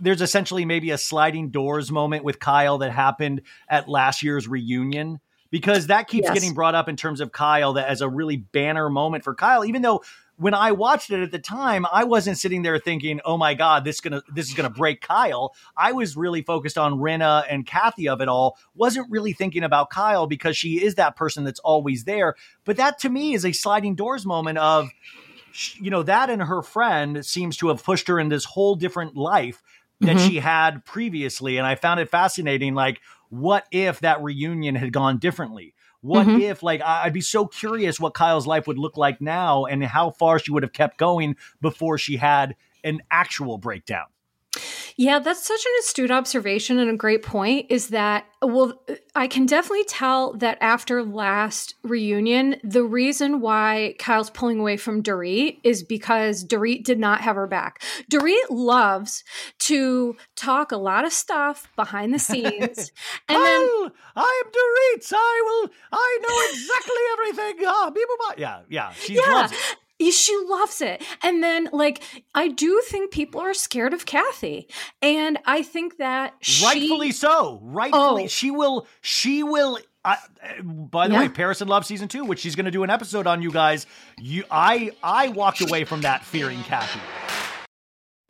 there's essentially maybe a sliding doors moment with Kyle that happened at last year's reunion because that keeps yes. getting brought up in terms of Kyle that as a really banner moment for Kyle even though when I watched it at the time I wasn't sitting there thinking oh my god this is going to this is going to break Kyle. I was really focused on Rinna and Kathy of it all. Wasn't really thinking about Kyle because she is that person that's always there. But that to me is a sliding doors moment of you know that and her friend seems to have pushed her in this whole different life that mm-hmm. she had previously. And I found it fascinating. Like, what if that reunion had gone differently? What mm-hmm. if, like, I'd be so curious what Kyle's life would look like now and how far she would have kept going before she had an actual breakdown. Yeah, that's such an astute observation and a great point is that, well, I can definitely tell that after last reunion, the reason why Kyle's pulling away from Dorit is because Dorit did not have her back. Dorit loves to talk a lot of stuff behind the scenes. and then, I am Dorit. I will, I know exactly everything. Oh, yeah, yeah, she yeah. loves it she loves it. And then, like, I do think people are scared of Kathy. And I think that she, rightfully so. Rightfully. Oh. She will, she will. I, uh, by the yeah. way, Paris in Love season two, which she's going to do an episode on, you guys. You, I, I walked away from that fearing Kathy.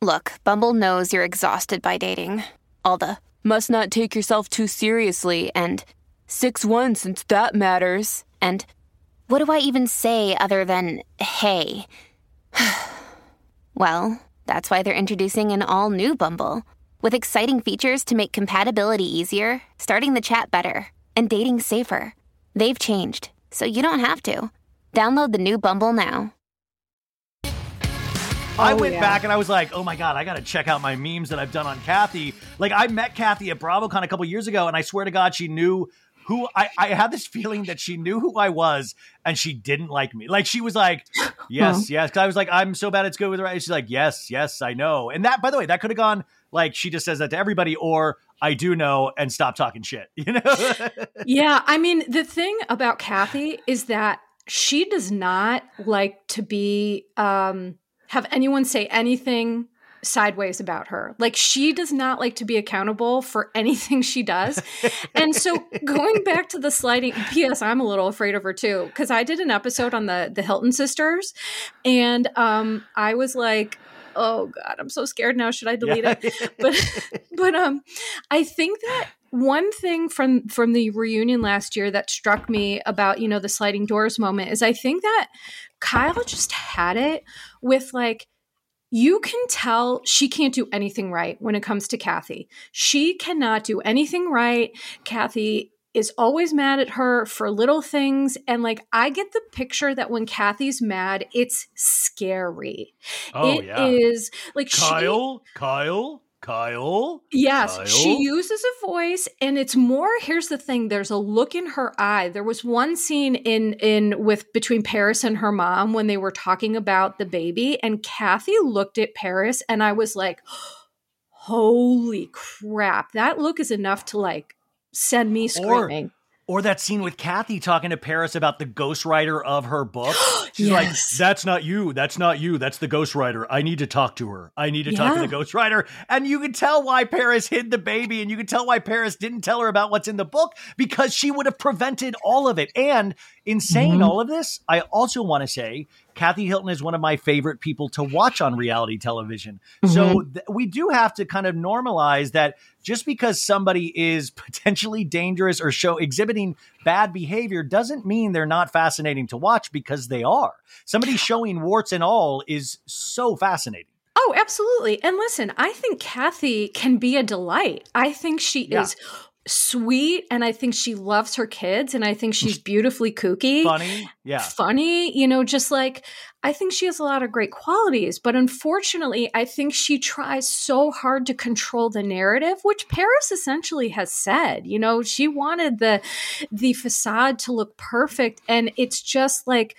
Look, Bumble knows you're exhausted by dating. All the must not take yourself too seriously and six one since that matters. And what do I even say other than hey? well, that's why they're introducing an all new Bumble with exciting features to make compatibility easier, starting the chat better, and dating safer. They've changed, so you don't have to. Download the new Bumble now. I oh, went yeah. back and I was like, oh my God, I got to check out my memes that I've done on Kathy. Like, I met Kathy at BravoCon a couple years ago, and I swear to God, she knew who I, I had this feeling that she knew who I was and she didn't like me. Like she was like, yes, yes. Cause I was like, I'm so bad it's good with her. And she's like, yes, yes, I know. And that, by the way, that could have gone like she just says that to everybody, or I do know and stop talking shit, you know? yeah. I mean, the thing about Kathy is that she does not like to be, um, have anyone say anything sideways about her. Like she does not like to be accountable for anything she does. and so going back to the sliding PS, I'm a little afraid of her too cuz I did an episode on the the Hilton sisters and um I was like oh god, I'm so scared now should I delete yeah. it? But but um I think that one thing from from the reunion last year that struck me about you know the sliding doors moment is i think that kyle just had it with like you can tell she can't do anything right when it comes to Kathy. She cannot do anything right. Kathy is always mad at her for little things. And like, I get the picture that when Kathy's mad, it's scary. Oh, It yeah. is like she, Kyle, Kyle. Yes, Kyle? she uses a voice and it's more here's the thing there's a look in her eye. There was one scene in in with between Paris and her mom when they were talking about the baby and Kathy looked at Paris and I was like holy crap. That look is enough to like send me screaming. Or that scene with Kathy talking to Paris about the ghostwriter of her book. She's like, that's not you. That's not you. That's the ghostwriter. I need to talk to her. I need to talk to Yeah. the ghostwriter. And you can tell why Paris hid the baby. And you can tell why Paris didn't tell her about what's in the book because she would have prevented all of it. And in saying mm-hmm. all of this, I also want to say Kathy Hilton is one of my favorite people to watch on reality television. Mm-hmm. So th- we do have to kind of normalize that just because somebody is potentially dangerous or show exhibiting bad behavior doesn't mean they're not fascinating to watch because they are. Somebody showing warts and all is so fascinating. Oh, absolutely. And listen, I think Kathy can be a delight. I think she Yeah. is sweet and I think she loves her kids and I think mm. she's beautifully kooky. Funny. Yeah. Funny, you know, just like I think she has a lot of great qualities, but unfortunately, I think she tries so hard to control the narrative, which Paris essentially has said. You know, she wanted the the facade to look perfect and it's just like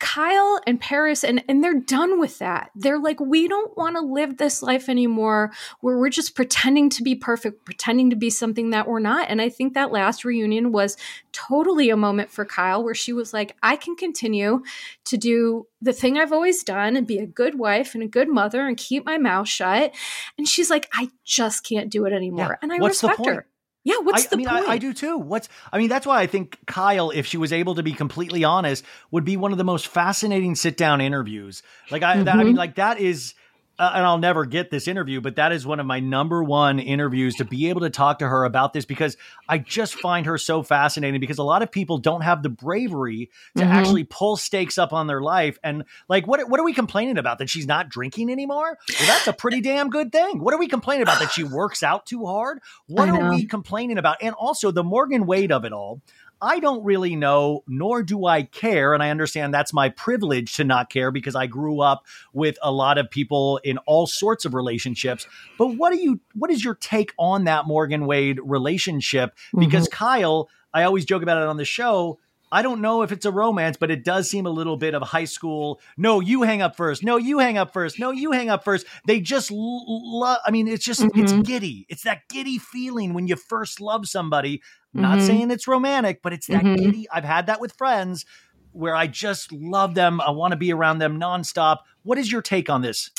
Kyle and Paris and and they're done with that. They're like we don't want to live this life anymore where we're just pretending to be perfect, pretending to be something that we're not. And I think that last reunion was totally a moment for Kyle where she was like I can continue to do the thing I've always done and be a good wife and a good mother and keep my mouth shut. And she's like I just can't do it anymore. Yeah. And I What's the respect point? her. Yeah, what's I, the I mean, point? I, I do too. What's I mean, that's why I think Kyle, if she was able to be completely honest, would be one of the most fascinating sit down interviews. Like I, that, I Mm-hmm. mean, like that is. Uh, and I'll never get this interview, but that is one of my number one interviews to be able to talk to her about this because I just find her so fascinating. Because a lot of people don't have the bravery to Mm-hmm. actually pull stakes up on their life, and like, what what are we complaining about that she's not drinking anymore? Well, that's a pretty damn good thing. What are we complaining about that she works out too hard? What are we complaining about? And also the Morgan Wade of it all. I don't really know, nor do I care. And I understand that's my privilege to not care because I grew up with a lot of people in all sorts of relationships. But what do you what is your take on that Morgan Wade relationship? Because mm-hmm. Kyle, I always joke about it on the show. I don't know if it's a romance, but it does seem a little bit of high school. No, you hang up first. No, you hang up first. No, you hang up first. They just love. I mean, it's just it's mm-hmm. giddy. It's that giddy feeling when you first love somebody. Not mm-hmm. saying it's romantic, but it's that mm-hmm. giddy. I've had that with friends where I just love them. I want to be around them nonstop. What is your take on this?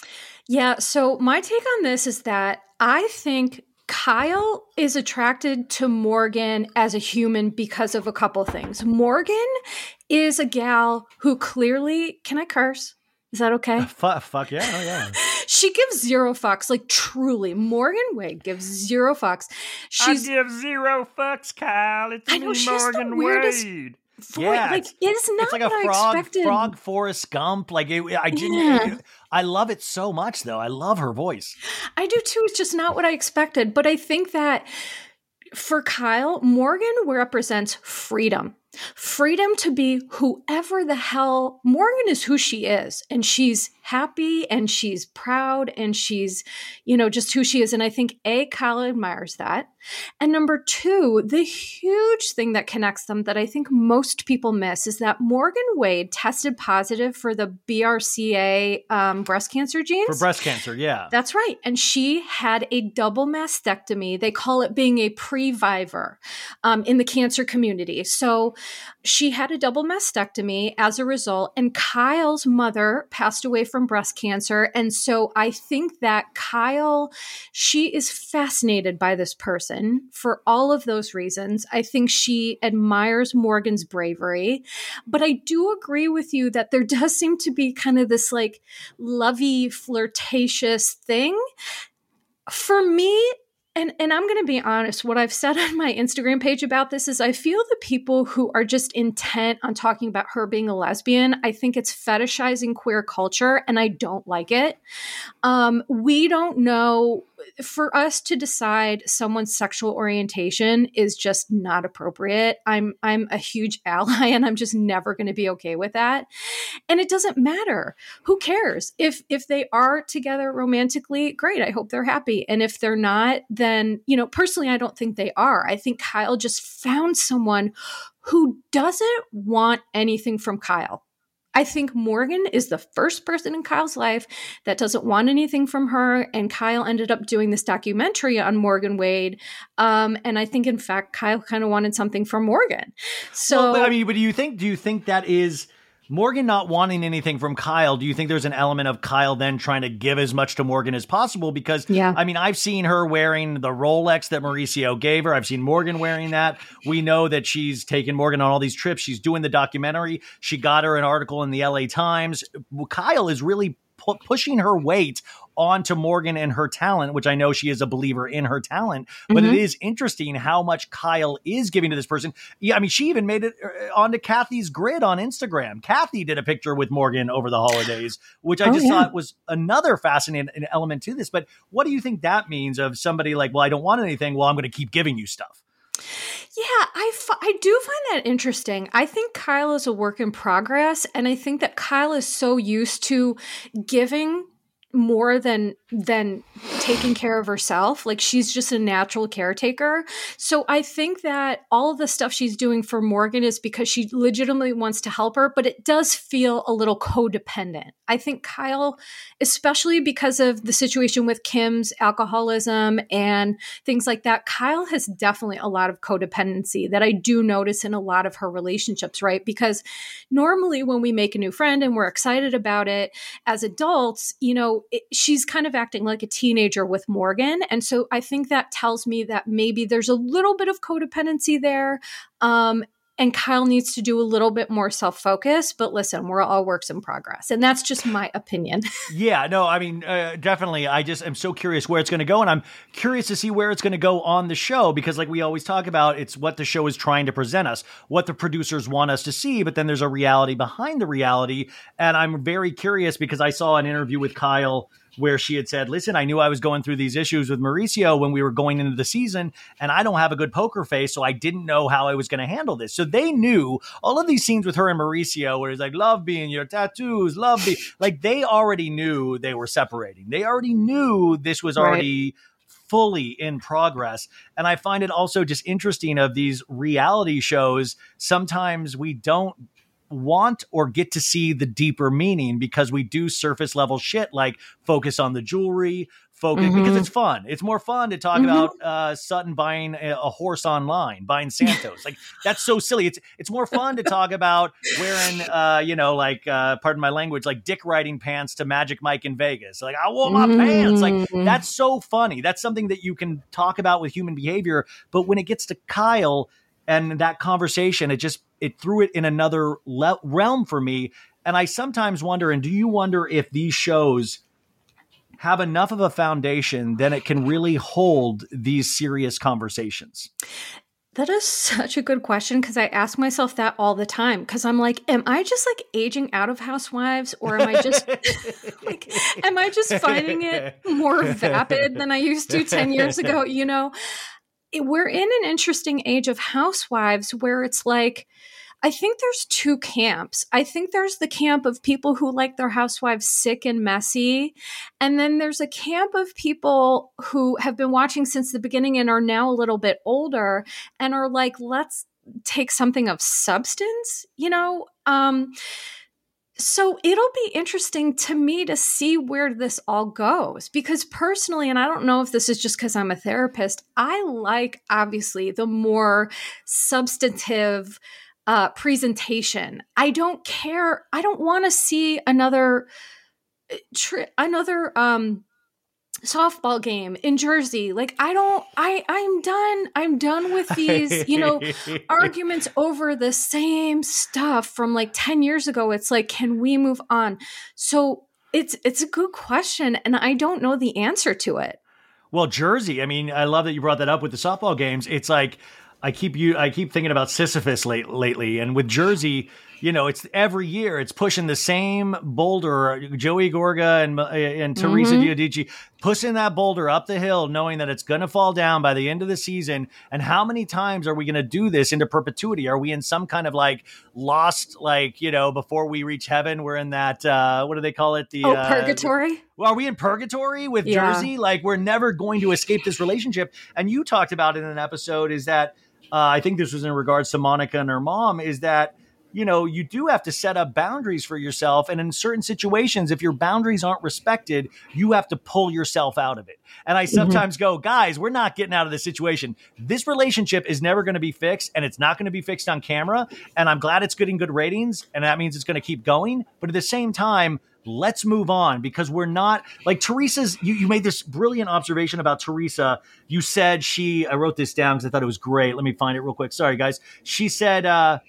Yeah. So my take on this is that I think Kyle is attracted to Morgan as a human because of a couple things. Morgan is a gal who clearly, can I curse? Is that okay? Fuck, fuck yeah, oh yeah. She gives zero fucks, like truly. Morgan Wade gives zero fucks. She's give zero fucks, Kyle. It's I know, she's the weirdest voice. like it's- it's not it's like a frog, frog Forrest Gump. Like it, I didn't. Yeah. I love it so much, though. I love her voice. I do too. It's just not what I expected. But I think that for Kyle, Morgan represents freedom. Freedom to be whoever the hell Morgan is who she is. And she's happy and she's proud and she's, you know, just who she is. And I think A, Kyle admires that. And number two, the huge thing that connects them that I think most people miss is that Morgan Wade tested positive for the BRCA um, breast cancer genes. For breast cancer, yeah. That's right. And she had a double mastectomy. They call it being a previvor um, in the cancer community. So she had a double mastectomy as a result. And Kyle's mother passed away from breast cancer. And so I think that Kyle, she is fascinated by this person for all of those reasons. I think she admires Morgan's bravery. But I do agree with you that there does seem to be kind of this like lovey, flirtatious thing. For me, and and I'm going to be honest, what I've said on my Instagram page about this is I feel the people who are just intent on talking about her being a lesbian, I think it's fetishizing queer culture and I don't like it. Um, we don't know for us to decide someone's sexual orientation is just not appropriate. I'm I'm a huge ally and I'm just never going to be okay with that. And it doesn't matter. Who cares? If if they are together romantically, great. I hope they're happy. And if they're not, then, you know, personally I don't think they are. I think Kyle just found someone who doesn't want anything from Kyle. I think Morgan is the first person in Kyle's life that doesn't want anything from her. And Kyle ended up doing this documentary on Morgan Wade. Um, and I think, in fact, Kyle kind of wanted something from Morgan. So, well, I mean, but do you think, do you think that is Morgan not wanting anything from Kyle, do you think there's an element of Kyle then trying to give as much to Morgan as possible? Because, yeah. I mean, I've seen her wearing the Rolex that Mauricio gave her. I've seen Morgan wearing that. We know that she's taken Morgan on all these trips. She's doing the documentary. She got her an article in the LA Times. Kyle is really pu- pushing her weight onto Morgan and her talent, which I know she is a believer in her talent. But mm-hmm. it is interesting how much Kyle is giving to this person. Yeah, I mean, she even made it uh, onto Kathy's grid on Instagram. Kathy did a picture with Morgan over the holidays, which I oh, just yeah. thought was another fascinating element to this. But what do you think that means of somebody like, well, I don't want anything. Well, I'm going to keep giving you stuff. Yeah, I, f- I do find that interesting. I think Kyle is a work in progress. And I think that Kyle is so used to giving more than than taking care of herself. Like she's just a natural caretaker. So i think that all the stuff she's doing for morgan is because she legitimately wants to help her but it does feel a little codependent. I think kyle especially because of the situation with kim's alcoholism and things like that kyle has definitely a lot of codependency that i do notice in a lot of her relationships right? Because normally when we make a new friend and we're excited about it as adults you know it, she's kind of acting like a teenager with Morgan. And so I think that tells me that maybe there's a little bit of codependency there. Um, and Kyle needs to do a little bit more self focus. But listen, we're all works in progress, and that's just my opinion. yeah, no, I mean, uh, definitely. I just am so curious where it's going to go, and I'm curious to see where it's going to go on the show because, like we always talk about, it's what the show is trying to present us, what the producers want us to see, but then there's a reality behind the reality, and I'm very curious because I saw an interview with Kyle where she had said, Listen, I knew I was going through these issues with Mauricio when we were going into the season, and I don't have a good poker face, so I didn't know how I was going to handle this. So they knew all of these scenes with her and Mauricio, where he's like, Love being your tattoos, love be like they already knew they were separating. They already knew this was already. Right fully in progress. And I find it also just interesting of these reality shows. Sometimes we don't want or get to see the deeper meaning because we do surface level shit like focus on the jewelry, focus mm-hmm. because it's fun. It's more fun to talk mm-hmm. about uh, Sutton buying a, a, horse online, buying Santos. like that's so silly. It's it's more fun to talk about wearing, uh, you know, like uh, pardon my language, like dick riding pants to Magic Mike in Vegas. Like I want my mm-hmm. pants. Like mm-hmm. that's so funny. That's something that you can talk about with human behavior. But when it gets to Kyle and that conversation, it just it threw it in another le- realm for me. And I sometimes wonder, and do you wonder if these shows have enough of a foundation then it can really hold these serious conversations? That is such a good question because I ask myself that all the time. Because I'm like, am I just like aging out of Housewives, or am I just like, am I just finding it more vapid than I used to ten years ago? You know, we're in an interesting age of housewives where it's like I think there's two camps. I think there's the camp of people who like their housewives sick and messy. And then there's a camp of people who have been watching since the beginning and are now a little bit older and are like, let's take something of substance, you know? Um, so it'll be interesting to me to see where this all goes because personally, and I don't know if this is just because I'm a therapist, I like obviously the more substantive uh, presentation. I don't care. I don't want to see another uh, tri- another um softball game in Jersey. Like I don't I I'm done. I'm done with these, you know, arguments over the same stuff from like 10 years ago. It's like can we move on? So it's it's a good question and I don't know the answer to it. Well, Jersey, I mean, I love that you brought that up with the softball games. It's like I keep you I keep thinking about Sisyphus late, lately and with Jersey you know, it's every year it's pushing the same boulder. Joey Gorga and uh, and Teresa Mhm. Giudice pushing that boulder up the hill, knowing that it's going to fall down by the end of the season. And how many times are we going to do this into perpetuity? Are we in some kind of like lost, like you know, before we reach heaven, we're in that uh, what do they call it? The oh, uh, purgatory. well, are we in purgatory with Yeah. Jersey? Like we're never going to escape this relationship. And you talked about it in an episode is that uh, I think this was in regards to Monica and her mom is that you know you do have to set up boundaries for yourself and in certain situations if your boundaries aren't respected you have to pull yourself out of it and i sometimes go guys we're not getting out of this situation this relationship is never going to be fixed and it's not going to be fixed on camera and i'm glad it's getting good ratings and that means it's going to keep going but at the same time let's move on because we're not like Teresa's. You, you made this brilliant observation about Teresa. You said she, I wrote this down because I thought it was great. Let me find it real quick. Sorry, guys. She said, uh,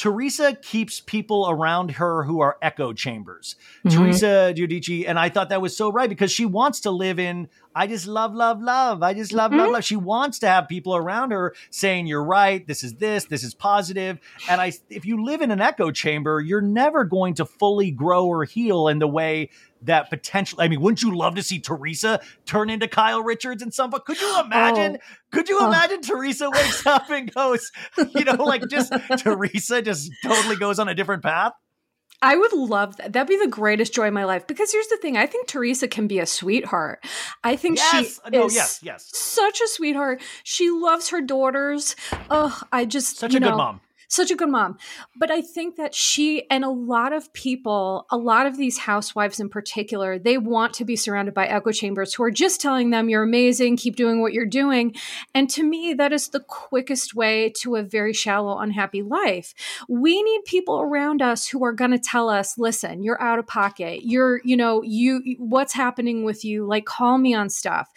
Teresa keeps people around her who are echo chambers. Mm-hmm. Teresa Giudice, and I thought that was so right because she wants to live in, I just love, love, love. I just love, love, mm-hmm. love. She wants to have people around her saying, You're right, this is this, this is positive. And I if you live in an echo chamber, you're never going to fully grow or heal in the way that potentially I mean, wouldn't you love to see Teresa turn into Kyle Richards and some could you imagine? Oh. Could you Oh. imagine Teresa wakes up and goes, you know, like just Teresa just totally goes on a different path? I would love that. That'd be the greatest joy of my life. Because here's the thing: I think Teresa can be a sweetheart. I think Yes. she No, is yes, yes. such a sweetheart. She loves her daughters. Oh, I just Such a good mom. Such a good mom. But I think that she and a lot of people, a lot of these housewives in particular, they want to be surrounded by echo chambers who are just telling them, you're amazing, keep doing what you're doing. And to me, that is the quickest way to a very shallow, unhappy life. We need people around us who are going to tell us, listen, you're out of pocket. You're, you know, you, what's happening with you? Like, call me on stuff.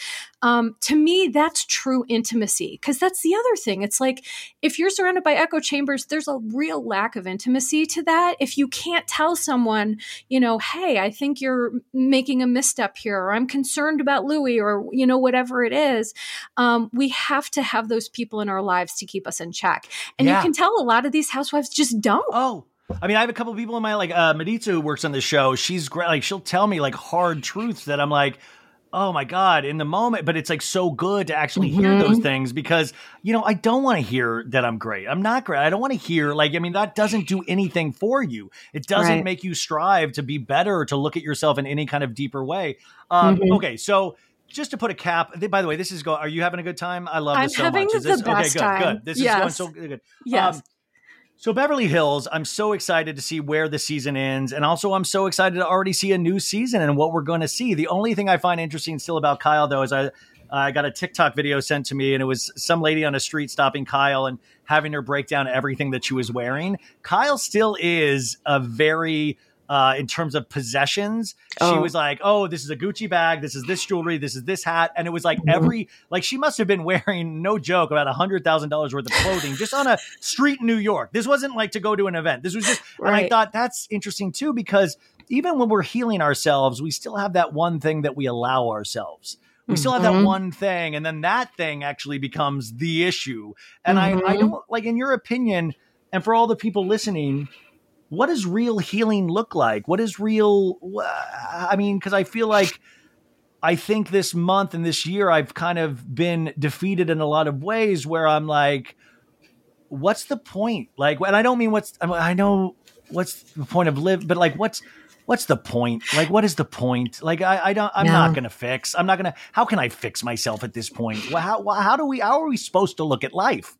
Um, to me, that's true intimacy because that's the other thing. It's like if you're surrounded by echo chambers, there's a real lack of intimacy to that. If you can't tell someone, you know, hey, I think you're making a misstep here, or I'm concerned about Louis, or, you know, whatever it is, um, we have to have those people in our lives to keep us in check. And Yeah. you can tell a lot of these housewives just don't. Oh. I mean, I have a couple of people in my like uh who works on the show. She's great. Like she'll tell me like hard truths that I'm like, oh my God, in the moment, but it's like so good to actually hear Mhm. those things because, you know, I don't want to hear that I'm great. I'm not great. I don't want to hear like, I mean, that doesn't do anything for you. It doesn't Right. make you strive to be better to look at yourself in any kind of deeper way. Um, Mhm. okay, so just to put a cap, by the way, this is going. Are you having a good time? I love I'm this so having much. Is the this best okay? Good, time. good. This is going so good. Yes. Um, so Beverly Hills, I'm so excited to see where the season ends, and also I'm so excited to already see a new season and what we're going to see. The only thing I find interesting still about Kyle, though, is I I got a TikTok video sent to me, and it was some lady on a street stopping Kyle and having her break down everything that she was wearing. Kyle still is a very uh, in terms of possessions. She Oh. was like, "Oh, this is a Gucci bag. This is this jewelry. This is this hat," and it was like Mm-hmm. every like she must have been wearing no joke about a hundred thousand dollars worth of clothing just on a street in New York. This wasn't like to go to an event. This was just, and I thought that's interesting too because even when we're healing ourselves, we still have that one thing that we allow ourselves. We still have that Mhm. one thing, and then that thing actually becomes the issue. And I, I Mhm. don't like, in your opinion, and for all the people listening, what does real healing look like? What is real? I mean, because I feel like I think this month and this year I've kind of been defeated in a lot of ways where I'm like, what's the point? Like, and I don't mean what's I know what's the point of live, but like, what's what's the point? Like, what is the point? Like, I, I don't, I'm not gonna fix. I'm not gonna. How can I fix myself at this point? Well, how how do we? How are we supposed to look at life?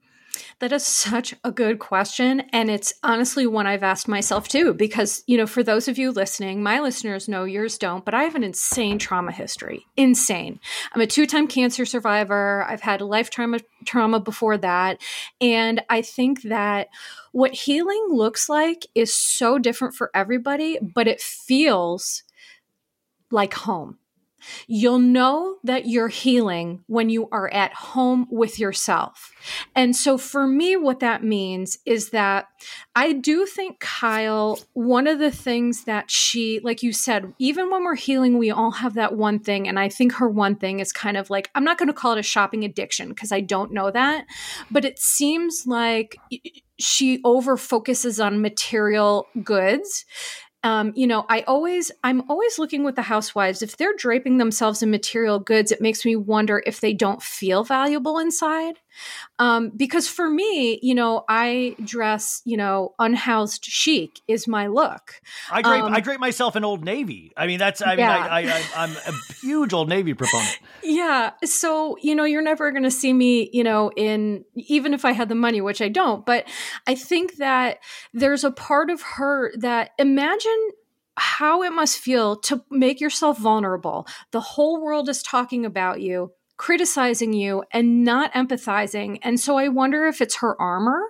That is such a good question. And it's honestly one I've asked myself too, because, you know, for those of you listening, my listeners know yours don't, but I have an insane trauma history. Insane. I'm a two time cancer survivor. I've had a lifetime of trauma before that. And I think that what healing looks like is so different for everybody, but it feels like home. You'll know that you're healing when you are at home with yourself. And so for me, what that means is that I do think Kyle, one of the things that she, like you said, even when we're healing, we all have that one thing. And I think her one thing is kind of like, I'm not going to call it a shopping addiction because I don't know that, but it seems like she over focuses on material goods um, you know, I always, I'm always looking with the housewives. If they're draping themselves in material goods, it makes me wonder if they don't feel valuable inside. Um, because for me, you know, I dress, you know, unhoused chic is my look. I drape, um, I drape myself in Old Navy. I mean, that's, I mean, yeah. I, I, I, am a huge Old Navy proponent. Yeah. So, you know, you're never going to see me, you know, in, even if I had the money, which I don't, but I think that there's a part of her that imagine how it must feel to make yourself vulnerable. The whole world is talking about you criticizing you and not empathizing. And so I wonder if it's her armor.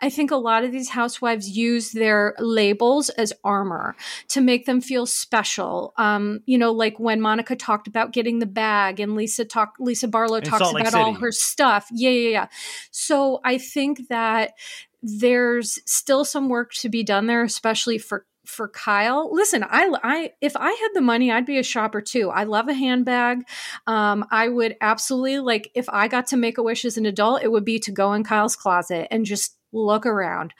I think a lot of these housewives use their labels as armor to make them feel special. Um, you know, like when Monica talked about getting the bag and Lisa talked Lisa Barlow talks about City. all her stuff. Yeah, yeah, yeah. So I think that there's still some work to be done there, especially for for Kyle, listen, I, I, if I had the money, I'd be a shopper too. I love a handbag. Um, I would absolutely like if I got to make a wish as an adult, it would be to go in Kyle's closet and just look around.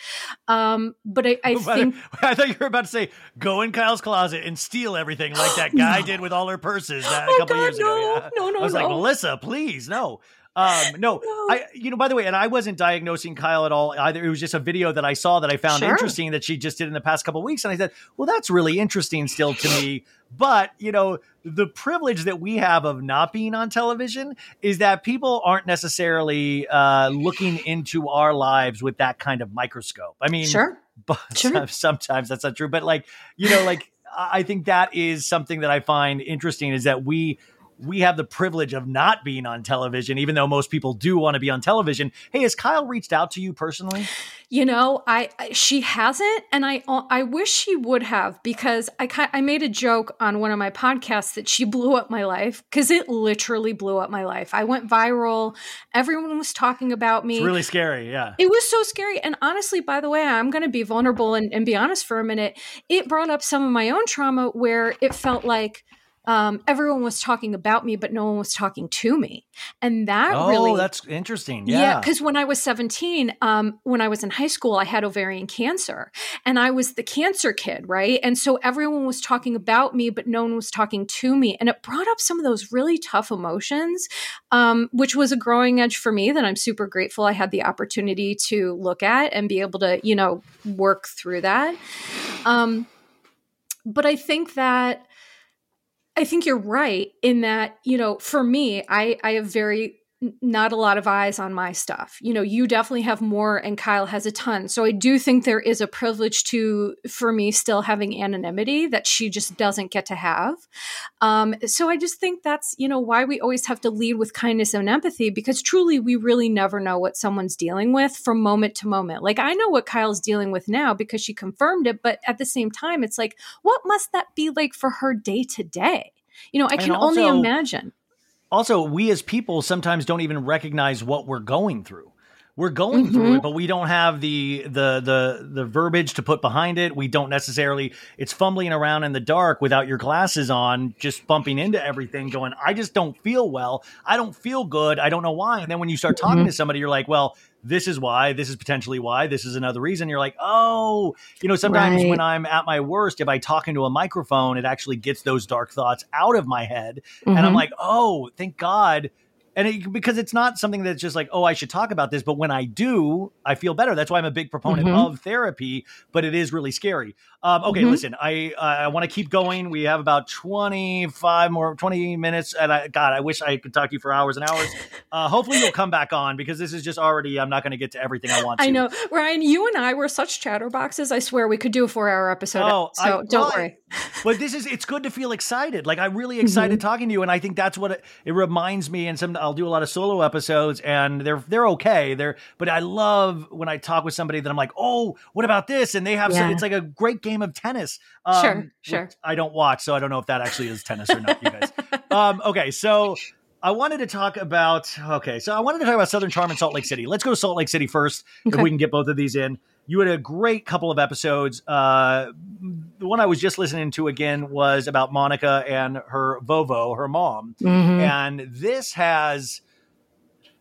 Um, but I, I think I thought you were about to say go in Kyle's closet and steal everything like that guy no. did with all her purses a oh, couple God, years no, ago. Yeah. No, no, I was no. like, Melissa, please, no. Um, no, I, you know, by the way, and I wasn't diagnosing Kyle at all either. It was just a video that I saw that I found sure. interesting that she just did in the past couple weeks. And I said, well, that's really interesting still to me. But, you know, the privilege that we have of not being on television is that people aren't necessarily uh, looking into our lives with that kind of microscope. I mean, sure. But sure. sometimes that's not true. But like, you know, like I think that is something that I find interesting is that we we have the privilege of not being on television, even though most people do want to be on television. Hey, has Kyle reached out to you personally? You know, I, I she hasn't, and I uh, I wish she would have because I I made a joke on one of my podcasts that she blew up my life because it literally blew up my life. I went viral. Everyone was talking about me. It's really scary. Yeah, it was so scary. And honestly, by the way, I'm going to be vulnerable and, and be honest for a minute. It brought up some of my own trauma where it felt like um, everyone was talking about me, but no one was talking to me. And that oh, really. that's interesting. Yeah. Because yeah, when I was 17, um, when I was in high school, I had ovarian cancer and I was the cancer kid, right? And so everyone was talking about me, but no one was talking to me. And it brought up some of those really tough emotions, um, which was a growing edge for me that I'm super grateful I had the opportunity to look at and be able to, you know, work through that. Um, but I think that I think you're right in that, you know, for me, I, I have very not a lot of eyes on my stuff. You know, you definitely have more and Kyle has a ton. So I do think there is a privilege to for me still having anonymity that she just doesn't get to have. Um, so I just think that's, you know, why we always have to lead with kindness and empathy because truly we really never know what someone's dealing with from moment to moment. Like I know what Kyle's dealing with now because she confirmed it, but at the same time it's like what must that be like for her day to day? You know, I can also, only imagine also we as people sometimes don't even recognize what we're going through. We're going mm-hmm. through it but we don't have the the the the verbiage to put behind it. We don't necessarily it's fumbling around in the dark without your glasses on just bumping into everything going i just don't feel well. I don't feel good. I don't know why. And then when you start talking mm-hmm. to somebody you're like well this is why, this is potentially why, this is another reason. You're like, oh, you know, sometimes right. when I'm at my worst, if I talk into a microphone, it actually gets those dark thoughts out of my head. Mm-hmm. And I'm mm-hmm. like, oh, thank God and it, because it's not something that's just like oh i should talk about this but when i do i feel better. That's why i'm a big proponent mm-hmm. of therapy but it is really scary. Um, okay mm-hmm. listen i uh, i want to keep going. We have about 25 more 20 minutes and i god i wish i could talk to you for hours and hours. Uh, hopefully you'll come back on because this is just already i'm not going to get to everything i want to. i know. Ryan you and i were such chatterboxes. I swear we could do a four hour episode oh, so I, don't well, worry. But this is it's good to feel excited. Like i'm really excited mm-hmm. talking to you and i think that's what it, it reminds me and some I'll do a lot of solo episodes and they're they're okay. They're but I love when I talk with somebody that I'm like, oh, what about this? And they have yeah. some, it's like a great game of tennis. Um, sure, sure. I don't watch, so I don't know if that actually is tennis or not. You guys. um, okay, so I wanted to talk about okay, so I wanted to talk about Southern Charm and Salt Lake City. Let's go to Salt Lake City first, if we can get both of these in. You had a great couple of episodes. Uh, the one I was just listening to again was about Monica and her Vovo, her mom, Mhm. and this has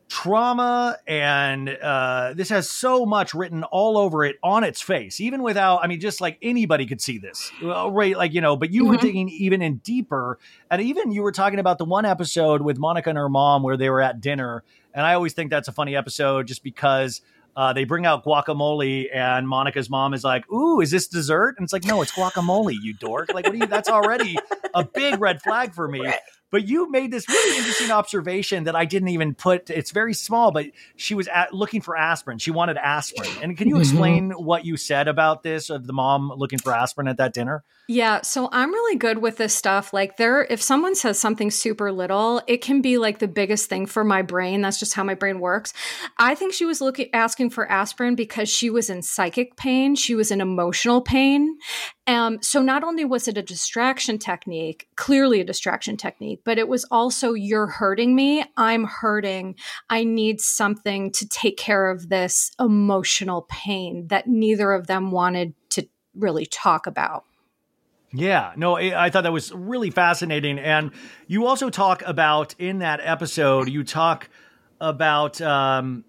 trauma and uh, this has so much written all over it on its face even without i mean just like anybody could see this Well, right like you know but you were Mhm. digging even in deeper and even you were talking about the one episode with monica and her mom where they were at dinner and i always think that's a funny episode just because uh, they bring out guacamole and Monica's mom is like, "Ooh, is this dessert?" And it's like, "No, it's guacamole, you dork!" Like, what do you? That's already a big red flag for me. But you made this really interesting observation that I didn't even put. It's very small, but she was at, looking for aspirin. She wanted aspirin. And can you Mhm. explain what you said about this of the mom looking for aspirin at that dinner? Yeah, so I'm really good with this stuff. Like there if someone says something super little, it can be like the biggest thing for my brain. That's just how my brain works. I think she was looking asking for aspirin because she was in psychic pain, she was in emotional pain. Um so not only was it a distraction technique, clearly a distraction technique, but it was also you're hurting me, I'm hurting. I need something to take care of this emotional pain that neither of them wanted to really talk about. Yeah, no, I I thought that was really fascinating. And you also talk about in that episode, you talk about um,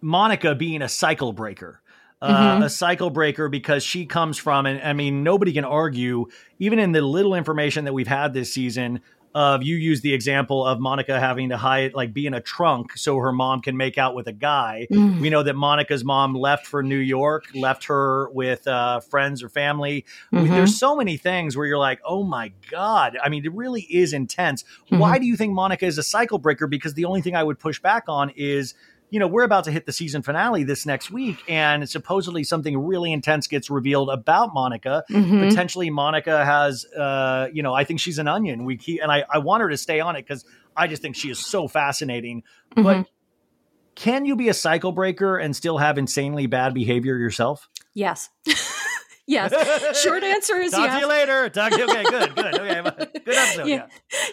Monica being a cycle breaker. Uh, Mhm. A cycle breaker because she comes from, and I mean, nobody can argue, even in the little information that we've had this season, of you use the example of Monica having to hide, like be in a trunk so her mom can make out with a guy. Mm. We know that Monica's mom left for New York, left her with uh, friends or family. Mhm. There's so many things where you're like, oh my God. I mean, it really is intense. Why do you think Monica is a cycle breaker? Because the only thing I would push back on is, you know, we're about to hit the season finale this next week, and supposedly something really intense gets revealed about Monica. Mhm. Potentially, Monica has, uh, you know, I think she's an onion. We keep, and I, I want her to stay on it because I just think she is so fascinating. Mhm. But can you be a cycle breaker and still have insanely bad behavior yourself? Yes. yes. Short answer is yes. Talk yes. to you later. Talk to you. Okay, good, good. Okay, good episode. Yeah. Yeah.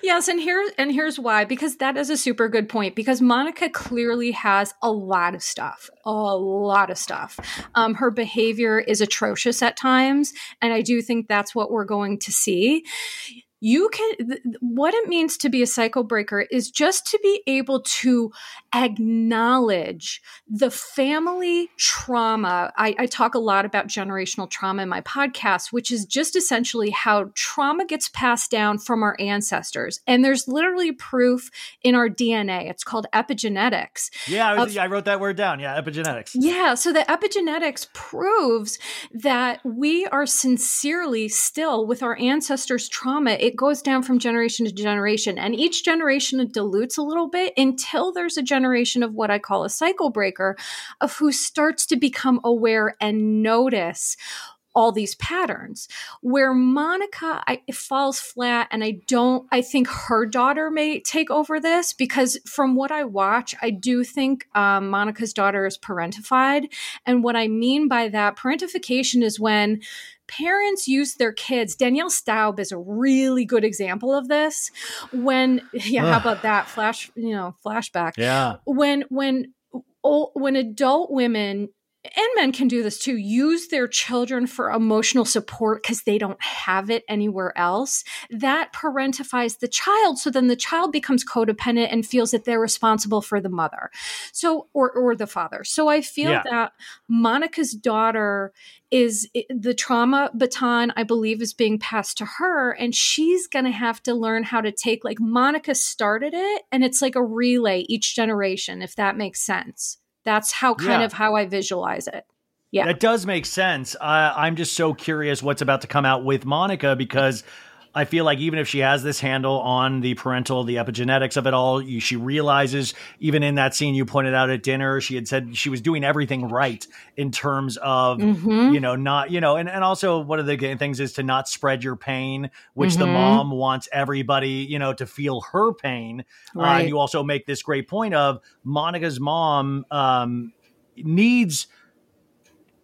Yes, and here and here's why because that is a super good point because Monica clearly has a lot of stuff, a lot of stuff. Um, her behavior is atrocious at times, and I do think that's what we're going to see. You can th- what it means to be a cycle breaker is just to be able to acknowledge the family trauma. I, I talk a lot about generational trauma in my podcast, which is just essentially how trauma gets passed down from our ancestors. And there's literally proof in our DNA. It's called epigenetics. Yeah, I, was, Of- yeah, I wrote that word down. Yeah, epigenetics. Yeah, so the epigenetics proves that we are sincerely still with our ancestors' trauma. It goes down from generation to generation, and each generation dilutes a little bit until there's a generation of what I call a cycle breaker of who starts to become aware and notice all these patterns. Where monica I, falls flat and i don't i think her daughter may take over this because from what i watch i do think um, monica's daughter is parentified and what i mean by that parentification is when parents use their kids danielle staub is a really good example of this. When yeah how about that flash you know flashback? Yeah. when when when adult women and men can do this too use their children for emotional support because they don't have it anywhere else. That parentifies the child so then the child becomes codependent and feels that they're responsible for the mother. So or or the father. So i feel Yeah. that monica's daughter is the trauma baton i believe is being passed to her and she's going to have to learn how to take like monica started it and it's like a relay each generation if that makes sense that's how kind Yeah. of how i visualize it yeah That does make sense. Uh, I'm just so curious what's about to come out with Monica because I feel like even if she has this handle on the parental, the epigenetics of it all, you, she realizes, even in that scene you pointed out at dinner, she had said she was doing everything right in terms of, Mhm. you know, not, you know, and, and also one of the things is to not spread your pain, which the Mhm. mom wants everybody, you know, to feel her pain. Uh, Right. and you also make this great point of Monica's mom um, needs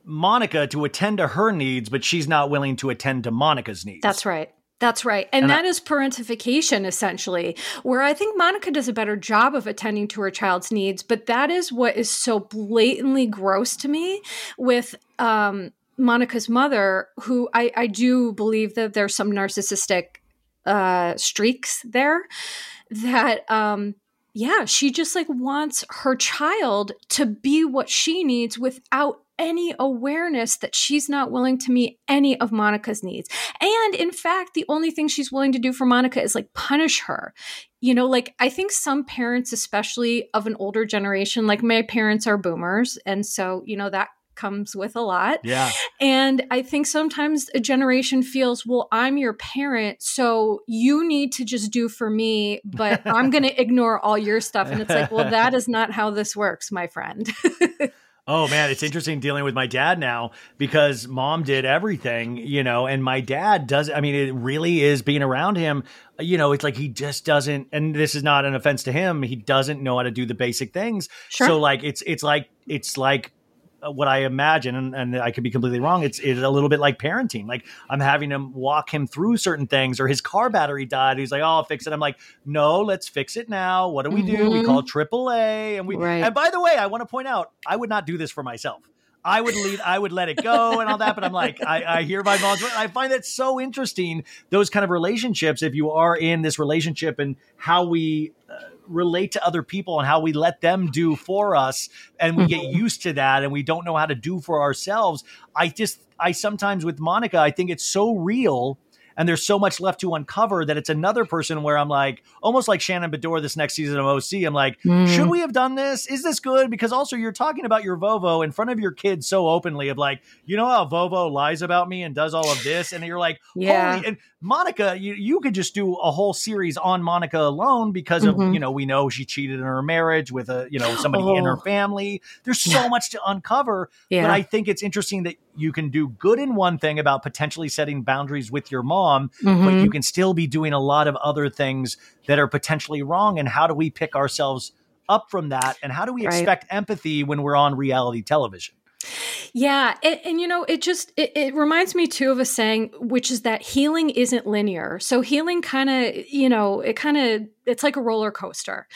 Monica to attend to her needs, but she's not willing to attend to Monica's needs. that's right That's right. And, and that I, is parentification, essentially, where I think Monica does a better job of attending to her child's needs. But that is what is so blatantly gross to me with um, Monica's mother, who I, I do believe that there's some narcissistic uh, streaks there that um, yeah, she just like wants her child to be what she needs without any awareness that she's not willing to meet any of Monica's needs. And in fact, the only thing she's willing to do for Monica is like punish her. You know, like I think some parents, especially of an older generation, like my parents are boomers. And so, you know, that comes with a lot. Yeah. And I think sometimes a generation feels, well, I'm your parent, so you need to just do for me, but I'm going to ignore all your stuff. And it's like, well, that is not how this works, my friend. Oh man, it's interesting dealing with my dad now because mom did everything, you know, and my dad does. I mean, it really is being around him. You know, it's like he just doesn't. And this is not an offense to him. He doesn't know how to do the basic things. Sure. So like, it's it's like it's like what I imagine, and, and, I could be completely wrong. It's, it's a little bit like parenting. Like I'm having him walk him through certain things, or his car battery died. He's like, "Oh, I'll fix it." I'm like, "No, let's fix it now." What do we do? Mm-hmm. We call AAA, and we. Right. And by the way, I want to point out, I would not do this for myself. I would lead, I would let it go and all that. But I'm like, I, I hear my mom's. I find that so interesting. Those kind of relationships. If you are in this relationship and how we relate to other people and how we let them do for us and we get mm-hmm. used to that and we don't know how to do for ourselves i just i sometimes with monica i think it's so real and there's so much left to uncover that it's another person where I'm like, almost like Shannon Beador this next season of OC. I'm like, mm. should we have done this? Is this good? Because also you're talking about your Vovo in front of your kids so openly of like, you know how Vovo lies about me and does all of this, and you're like, yeah. Holy, and Monica, you, you could just do a whole series on Monica alone because of mm-hmm. you know we know she cheated in her marriage with a you know somebody oh. in her oh. family. There's so yeah. much to uncover, yeah. but I think it's interesting that you can do good in one thing about potentially setting boundaries with your mom, mm-hmm. but you can still be doing a lot of other things that are potentially wrong. And how do we pick ourselves up from that? And how do we right. expect empathy when we're on reality television? Yeah, and, and, you know, it just it, it, reminds me too of a saying, which is that healing isn't linear. So healing kind of, you know, it kind of it's like a roller coaster,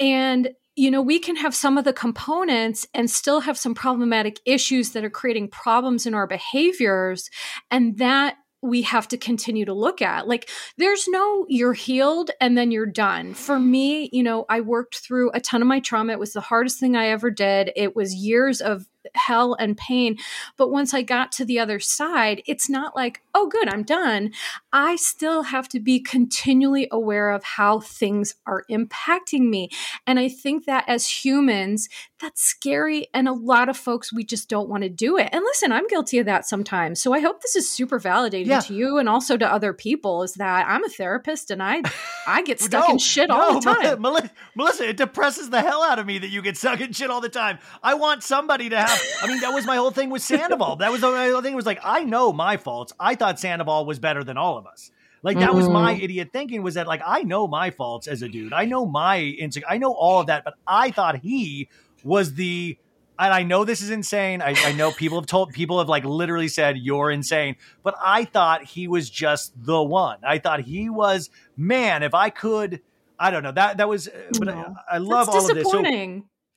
and you know, we can have some of the components and still have some problematic issues that are creating problems in our behaviors. And that we have to continue to look at. Like, there's no you're healed and then you're done. For me, you know, I worked through a ton of my trauma. It was the hardest thing I ever did. It was years of hell and pain. But once I got to the other side, it's not like, oh, good, I'm done. I still have to be continually aware of how things are impacting me. And I think that as humans, that's scary. And a lot of folks, we just don't want to do it. And listen, I'm guilty of that sometimes. So I hope this is super validating yeah. to you and also to other people is that I'm a therapist and I I get stuck no, in shit no, all the time. Melissa, Melissa, it depresses the hell out of me that you get stuck in shit all the time. I want somebody to have I mean, that was my whole thing with Sandoval. That was the whole thing was like, I know my faults. I thought Sandoval was better than all of us. Like that mm-hmm. was my mm-hmm. idiot thinking was that like I know my faults as a dude. I know my insecure. I know all of that, but I thought he was the and I know this is insane. I, I, know people have told people have like literally said you're insane, but I thought he was just the one. I thought he was man. If I could, I don't know that that was. But no. I, I, love all of this. So,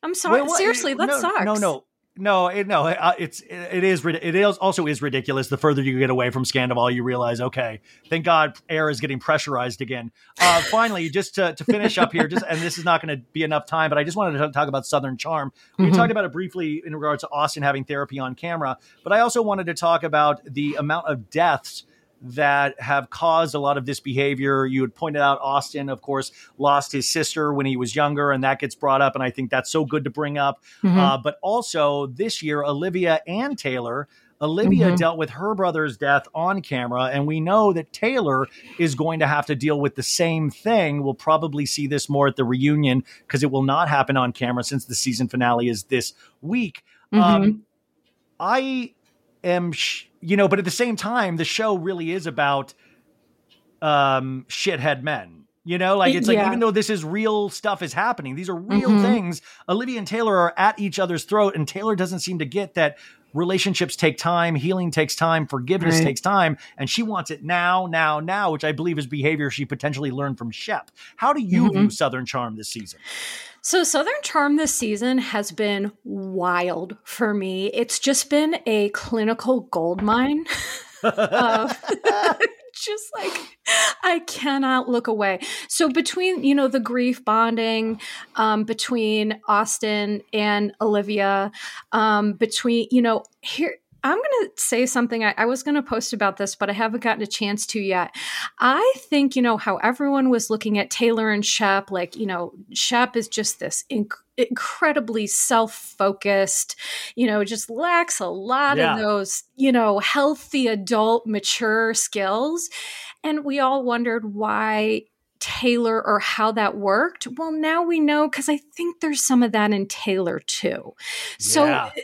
I'm sorry. Wait, what, Seriously, that no, sucks. No, no, no, it, no, uh, it's it is it is also is ridiculous. The further you get away from Scandoval, you realize, okay, thank God, air is getting pressurized again. Uh, finally, just to, to finish up here, just and this is not going to be enough time, but I just wanted to talk about Southern Charm. We mm-hmm. talked about it briefly in regards to Austin having therapy on camera, but I also wanted to talk about the amount of deaths that have caused a lot of this behavior. You had pointed out Austin, of course, lost his sister when he was younger, and that gets brought up. And I think that's so good to bring up. Mm-hmm. Uh, but also this year, Olivia and Taylor. Olivia mm-hmm. dealt with her brother's death on camera, and we know that Taylor is going to have to deal with the same thing. We'll probably see this more at the reunion because it will not happen on camera since the season finale is this week. Mm-hmm. Um, I am, sh- you know, but at the same time, the show really is about um, shithead men. You know, like it's like even though this is real stuff is happening, these are real Mhm. things. Olivia and Taylor are at each other's throat, and Taylor doesn't seem to get that relationships take time, healing takes time, forgiveness Right. takes time, and she wants it now, now, now, which I believe is behavior she potentially learned from Shep. How do you Mhm. view Southern Charm this season? So, Southern Charm this season has been wild for me. It's just been a clinical gold mine of just like I cannot look away. So, between you know the grief bonding um, between Austin and Olivia, um, between you know here. I'm going to say something. I, I was going to post about this, but I haven't gotten a chance to yet. I think, you know, how everyone was looking at Taylor and Shep, like, you know, Shep is just this incredibly self focused, you know, just lacks a lot Yeah. of those, you know, healthy adult, mature skills. And we all wondered why Taylor or how that worked. Well, now we know because I think there's some of that in Taylor too. So Yeah. Eh,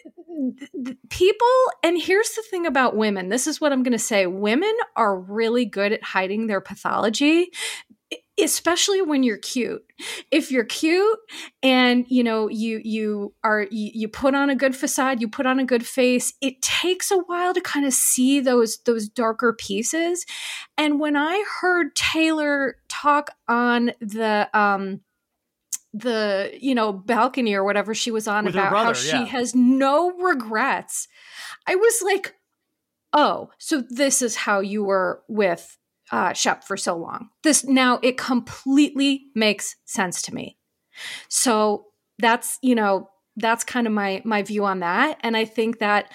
th- people and here's the thing about women this is what i'm going to say women are really good at hiding their pathology especially when you're cute if you're cute and you know you you are you, you put on a good facade you put on a good face it takes a while to kind of see those those darker pieces and when i heard taylor talk on the um the you know balcony or whatever she was on With about how she yeah. has no regrets i was like oh so this is how you were with uh shep for so long. This now it completely makes sense to me. So that's you know that's kind of my my view on that. And i think that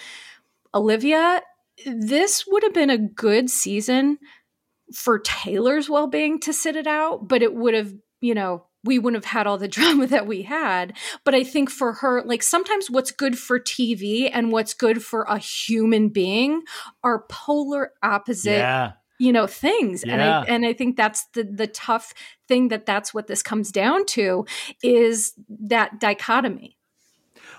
olivia this would have been a good season for taylor's well-being to sit it out but it would have you know we wouldn't have had all the drama that we had. But i think for her like sometimes what's good for tv and what's good for a human being are polar opposite Yeah. You know things and i and i think that's the the tough thing that that's what this comes down to is that dichotomy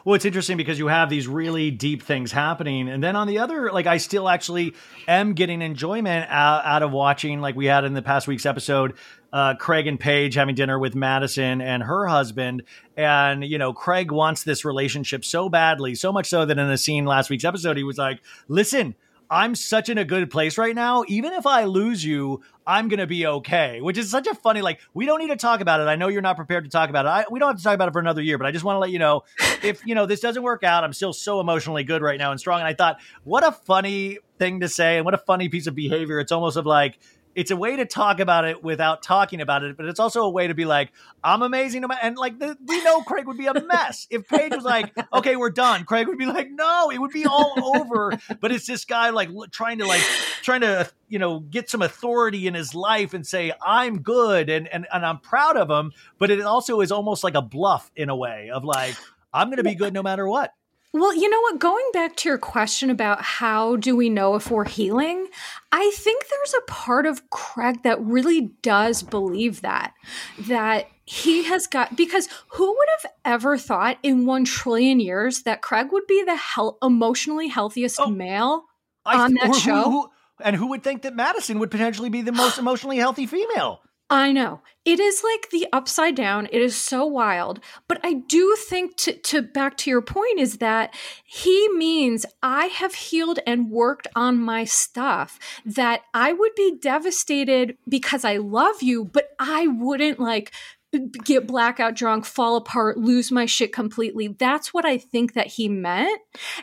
Well, it's interesting because you have these really deep things happening, and then on the other, like I still actually am getting enjoyment out, out of watching, like we had in the past week's episode, uh, Craig and Paige having dinner with Madison and her husband, and you know Craig wants this relationship so badly, so much so that in a scene last week's episode, he was like, "Listen." I'm such in a good place right now. Even if I lose you, I'm gonna be okay. Which is such a funny, like, we don't need to talk about it. I know you're not prepared to talk about it. I, we don't have to talk about it for another year, but I just want to let you know if you know this doesn't work out, I'm still so emotionally good right now and strong. And I thought, what a funny thing to say, and what a funny piece of behavior. It's almost of like it's a way to talk about it without talking about it, but it's also a way to be like, I'm amazing. And like, the, we know Craig would be a mess. If Paige was like, okay, we're done, Craig would be like, no, it would be all over. But it's this guy like trying to like, trying to, you know, get some authority in his life and say, I'm good and, and, and I'm proud of him. But it also is almost like a bluff in a way of like, I'm going to be good no matter what. Well, you know what? Going back to your question about how do we know if we're healing, I think there's a part of Craig that really does believe that. That he has got, because who would have ever thought in one trillion years that Craig would be the hel- emotionally healthiest oh, male on or that who- show? who- and who would think that Madison would potentially be the most emotionally healthy female? I know. It is like the upside down. It is so wild. But I do think to, to back to your point is that he means I have healed and worked on my stuff that I would be devastated because I love you, but I wouldn't like get blackout drunk, fall apart, lose my shit completely. That's what I think that he meant.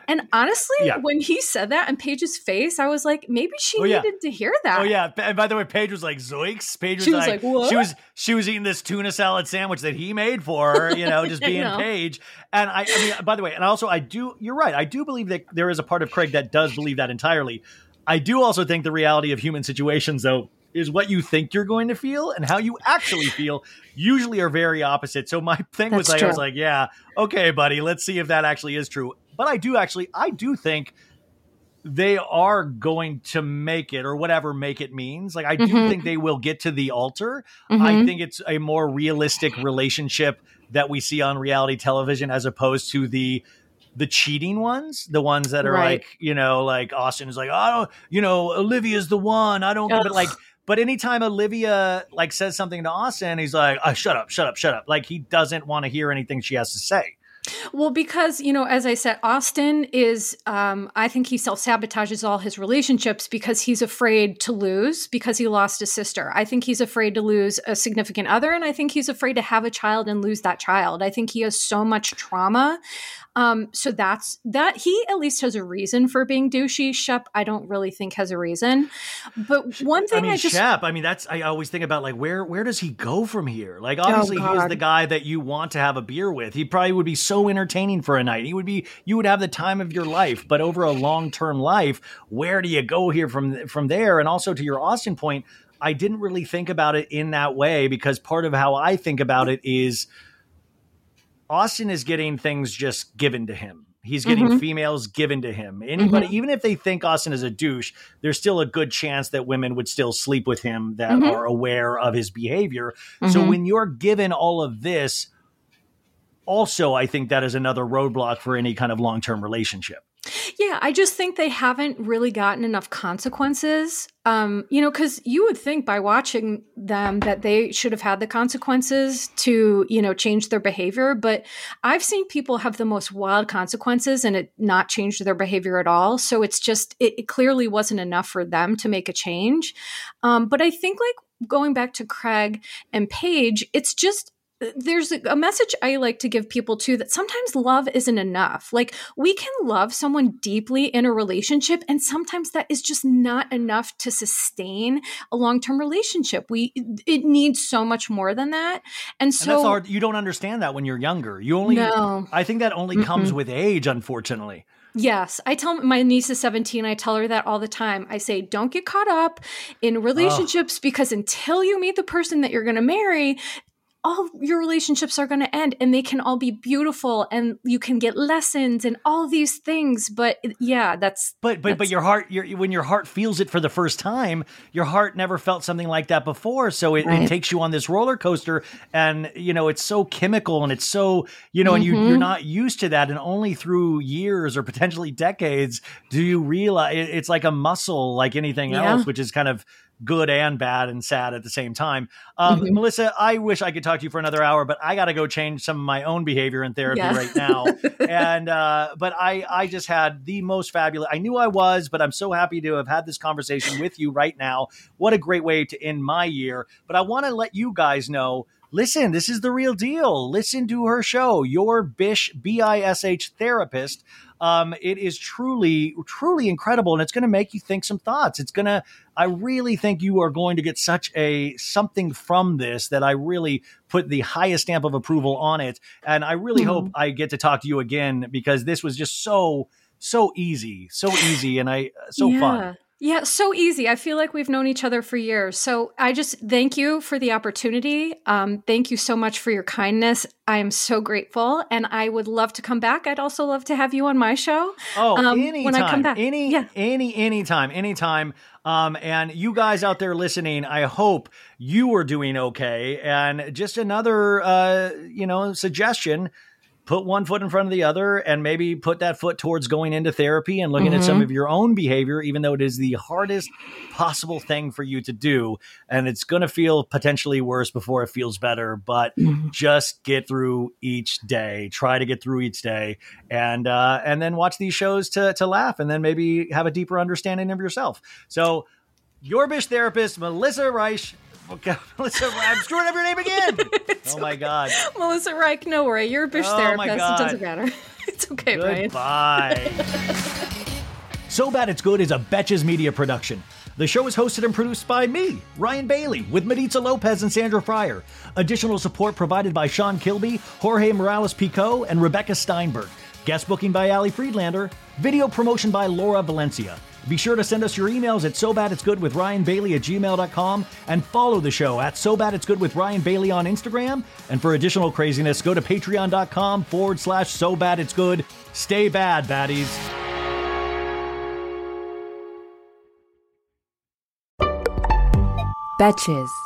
And honestly, Yeah. when he said that in Paige's face, I was like, maybe she Oh, yeah. needed to hear that. Oh yeah, and by the way, Paige was like zoinks. Paige was, She was like, like, she was she was eating this tuna salad sandwich that he made for her, you know, just being know. Paige. And I, I mean, by the way, and also I do. You're right. I do believe that there is a part of Craig that does believe that entirely. I do also think the reality of human situations, though, is what you think you're going to feel and how you actually feel usually are very opposite. So my thing was That's like, I was like, yeah, okay, buddy, let's see if that actually is true. But I do actually, I do think they are going to make it or whatever make it means. Like I do Mhm. think they will get to the altar. I Mhm. think it's a more realistic relationship that we see on reality television as opposed to the the cheating ones, the ones that are Right. like, you know, like Austin is like, oh, you know, Olivia's the one. I don't, but Ugh. like, But anytime Olivia like says something to Austin, he's like, oh, "Shut up, shut up, shut up!" Like he doesn't want to hear anything she has to say. Well, because, you know, as I said, Austin is, um, I think he self sabotages all his relationships because he's afraid to lose because he lost a sister. I think he's afraid to lose a significant other. And I think he's afraid to have a child and lose that child. I think he has so much trauma um, so that's that he at least has a reason for being douchey. Shep, I don't really think has a reason. But one thing I, mean, I just Shep, I mean, that's I always think about like where where does he go from here? Like obviously oh, he's the guy that you want to have a beer with. He probably would be so entertaining for a night. He would be you would have the time of your life. But over a long term life, where do you go here from from there? And also to your Austin point, I didn't really think about it in that way because part of how I think about it is Austin is getting things just given to him. He's getting mm-hmm. females given to him. Anybody, mm-hmm. even if they think Austin is a douche, there's still a good chance that women would still sleep with him that mm-hmm. are aware of his behavior. So mm-hmm. when you're given all of this, also, I think that is another roadblock for any kind of long term relationship. Yeah, I just think they haven't really gotten enough consequences. Um, you know, because you would think by watching them that they should have had the consequences to, you know, change their behavior. But I've seen people have the most wild consequences and it not change their behavior at all. So it's just, it, it clearly wasn't enough for them to make a change. Um, but I think, like, going back to Craig and Paige, it's just there's a message I like to give people too that sometimes love isn't enough. Like we can love someone deeply in a relationship, and sometimes that is just not enough to sustain a long term relationship. We it needs so much more than that, and so and that's hard. You don't understand that when you're younger. You only. No. I think that only comes Mm-mm. with age, unfortunately. Yes, I tell my niece is 17. I tell her that all the time. I say, don't get caught up in relationships oh. because until you meet the person that you're going to marry, all your relationships are going to end and they can all be beautiful and you can get lessons and all these things but yeah that's but but that's, but your heart your, when your heart feels it for the first time your heart never felt something like that before so it, right. it takes you on this roller coaster and you know it's so chemical and it's so you know mm-hmm. and you, you're mm-hmm. not used to that and only through years or potentially decades do you realize it, it's like a muscle like anything yeah. else which is kind of good and bad and sad at the same time. Um, mm-hmm. Melissa, I wish I could talk to you for another hour, but I got to go change some of my own behavior in therapy yeah. right now. and uh, but I I just had the most fabulous. I knew I was, but I'm so happy to have had this conversation with you right now. What a great way to end my year. But I want to let you guys know listen, this is the real deal. Listen to her show, Your Bish, B I S H Therapist. Um, it is truly, truly incredible, and it's going to make you think some thoughts. It's going to, I really think you are going to get such a something from this that I really put the highest stamp of approval on it, and I really mm-hmm. hope I get to talk to you again because this was just so, so easy, so easy, and I so yeah. fun. Yeah, so easy. I feel like we've known each other for years. So I just thank you for the opportunity. Um, thank you so much for your kindness. I am so grateful, and I would love to come back. I'd also love to have you on my show. Oh, um, anytime, when I come back. Any, yeah. any, anytime, anytime. Um, and you guys out there listening, I hope you are doing okay. And just another, uh, you know, suggestion put one foot in front of the other and maybe put that foot towards going into therapy and looking mm-hmm. at some mm-hmm. of your own behavior, even though it is the hardest possible thing for you to do. And it's going to feel potentially worse before it feels better, but mm-hmm. just get through each day, try to get through each day and, uh, and then watch these shows to, to laugh and then maybe have a deeper understanding of yourself. So, your Bish therapist, Melissa Reich, Okay, Melissa, I'm screwing up your name again. oh my god, Melissa Reich. No worry, you're a Bish oh therapist. It doesn't matter. it's okay, Goodbye. so bad it's good is a Betches Media production. The show is hosted and produced by me, Ryan Bailey, with Maritza Lopez and Sandra Fryer. Additional support provided by Sean Kilby, Jorge Morales Pico, and Rebecca Steinberg. Guest booking by Ali Friedlander. Video promotion by Laura Valencia. Be sure to send us your emails at so bad it's good with Ryan Bailey at gmail.com and follow the show at so bad it's good with Ryan Bailey on Instagram. And for additional craziness, go to patreon.com forward slash so bad it's good. Stay bad, baddies. Betches.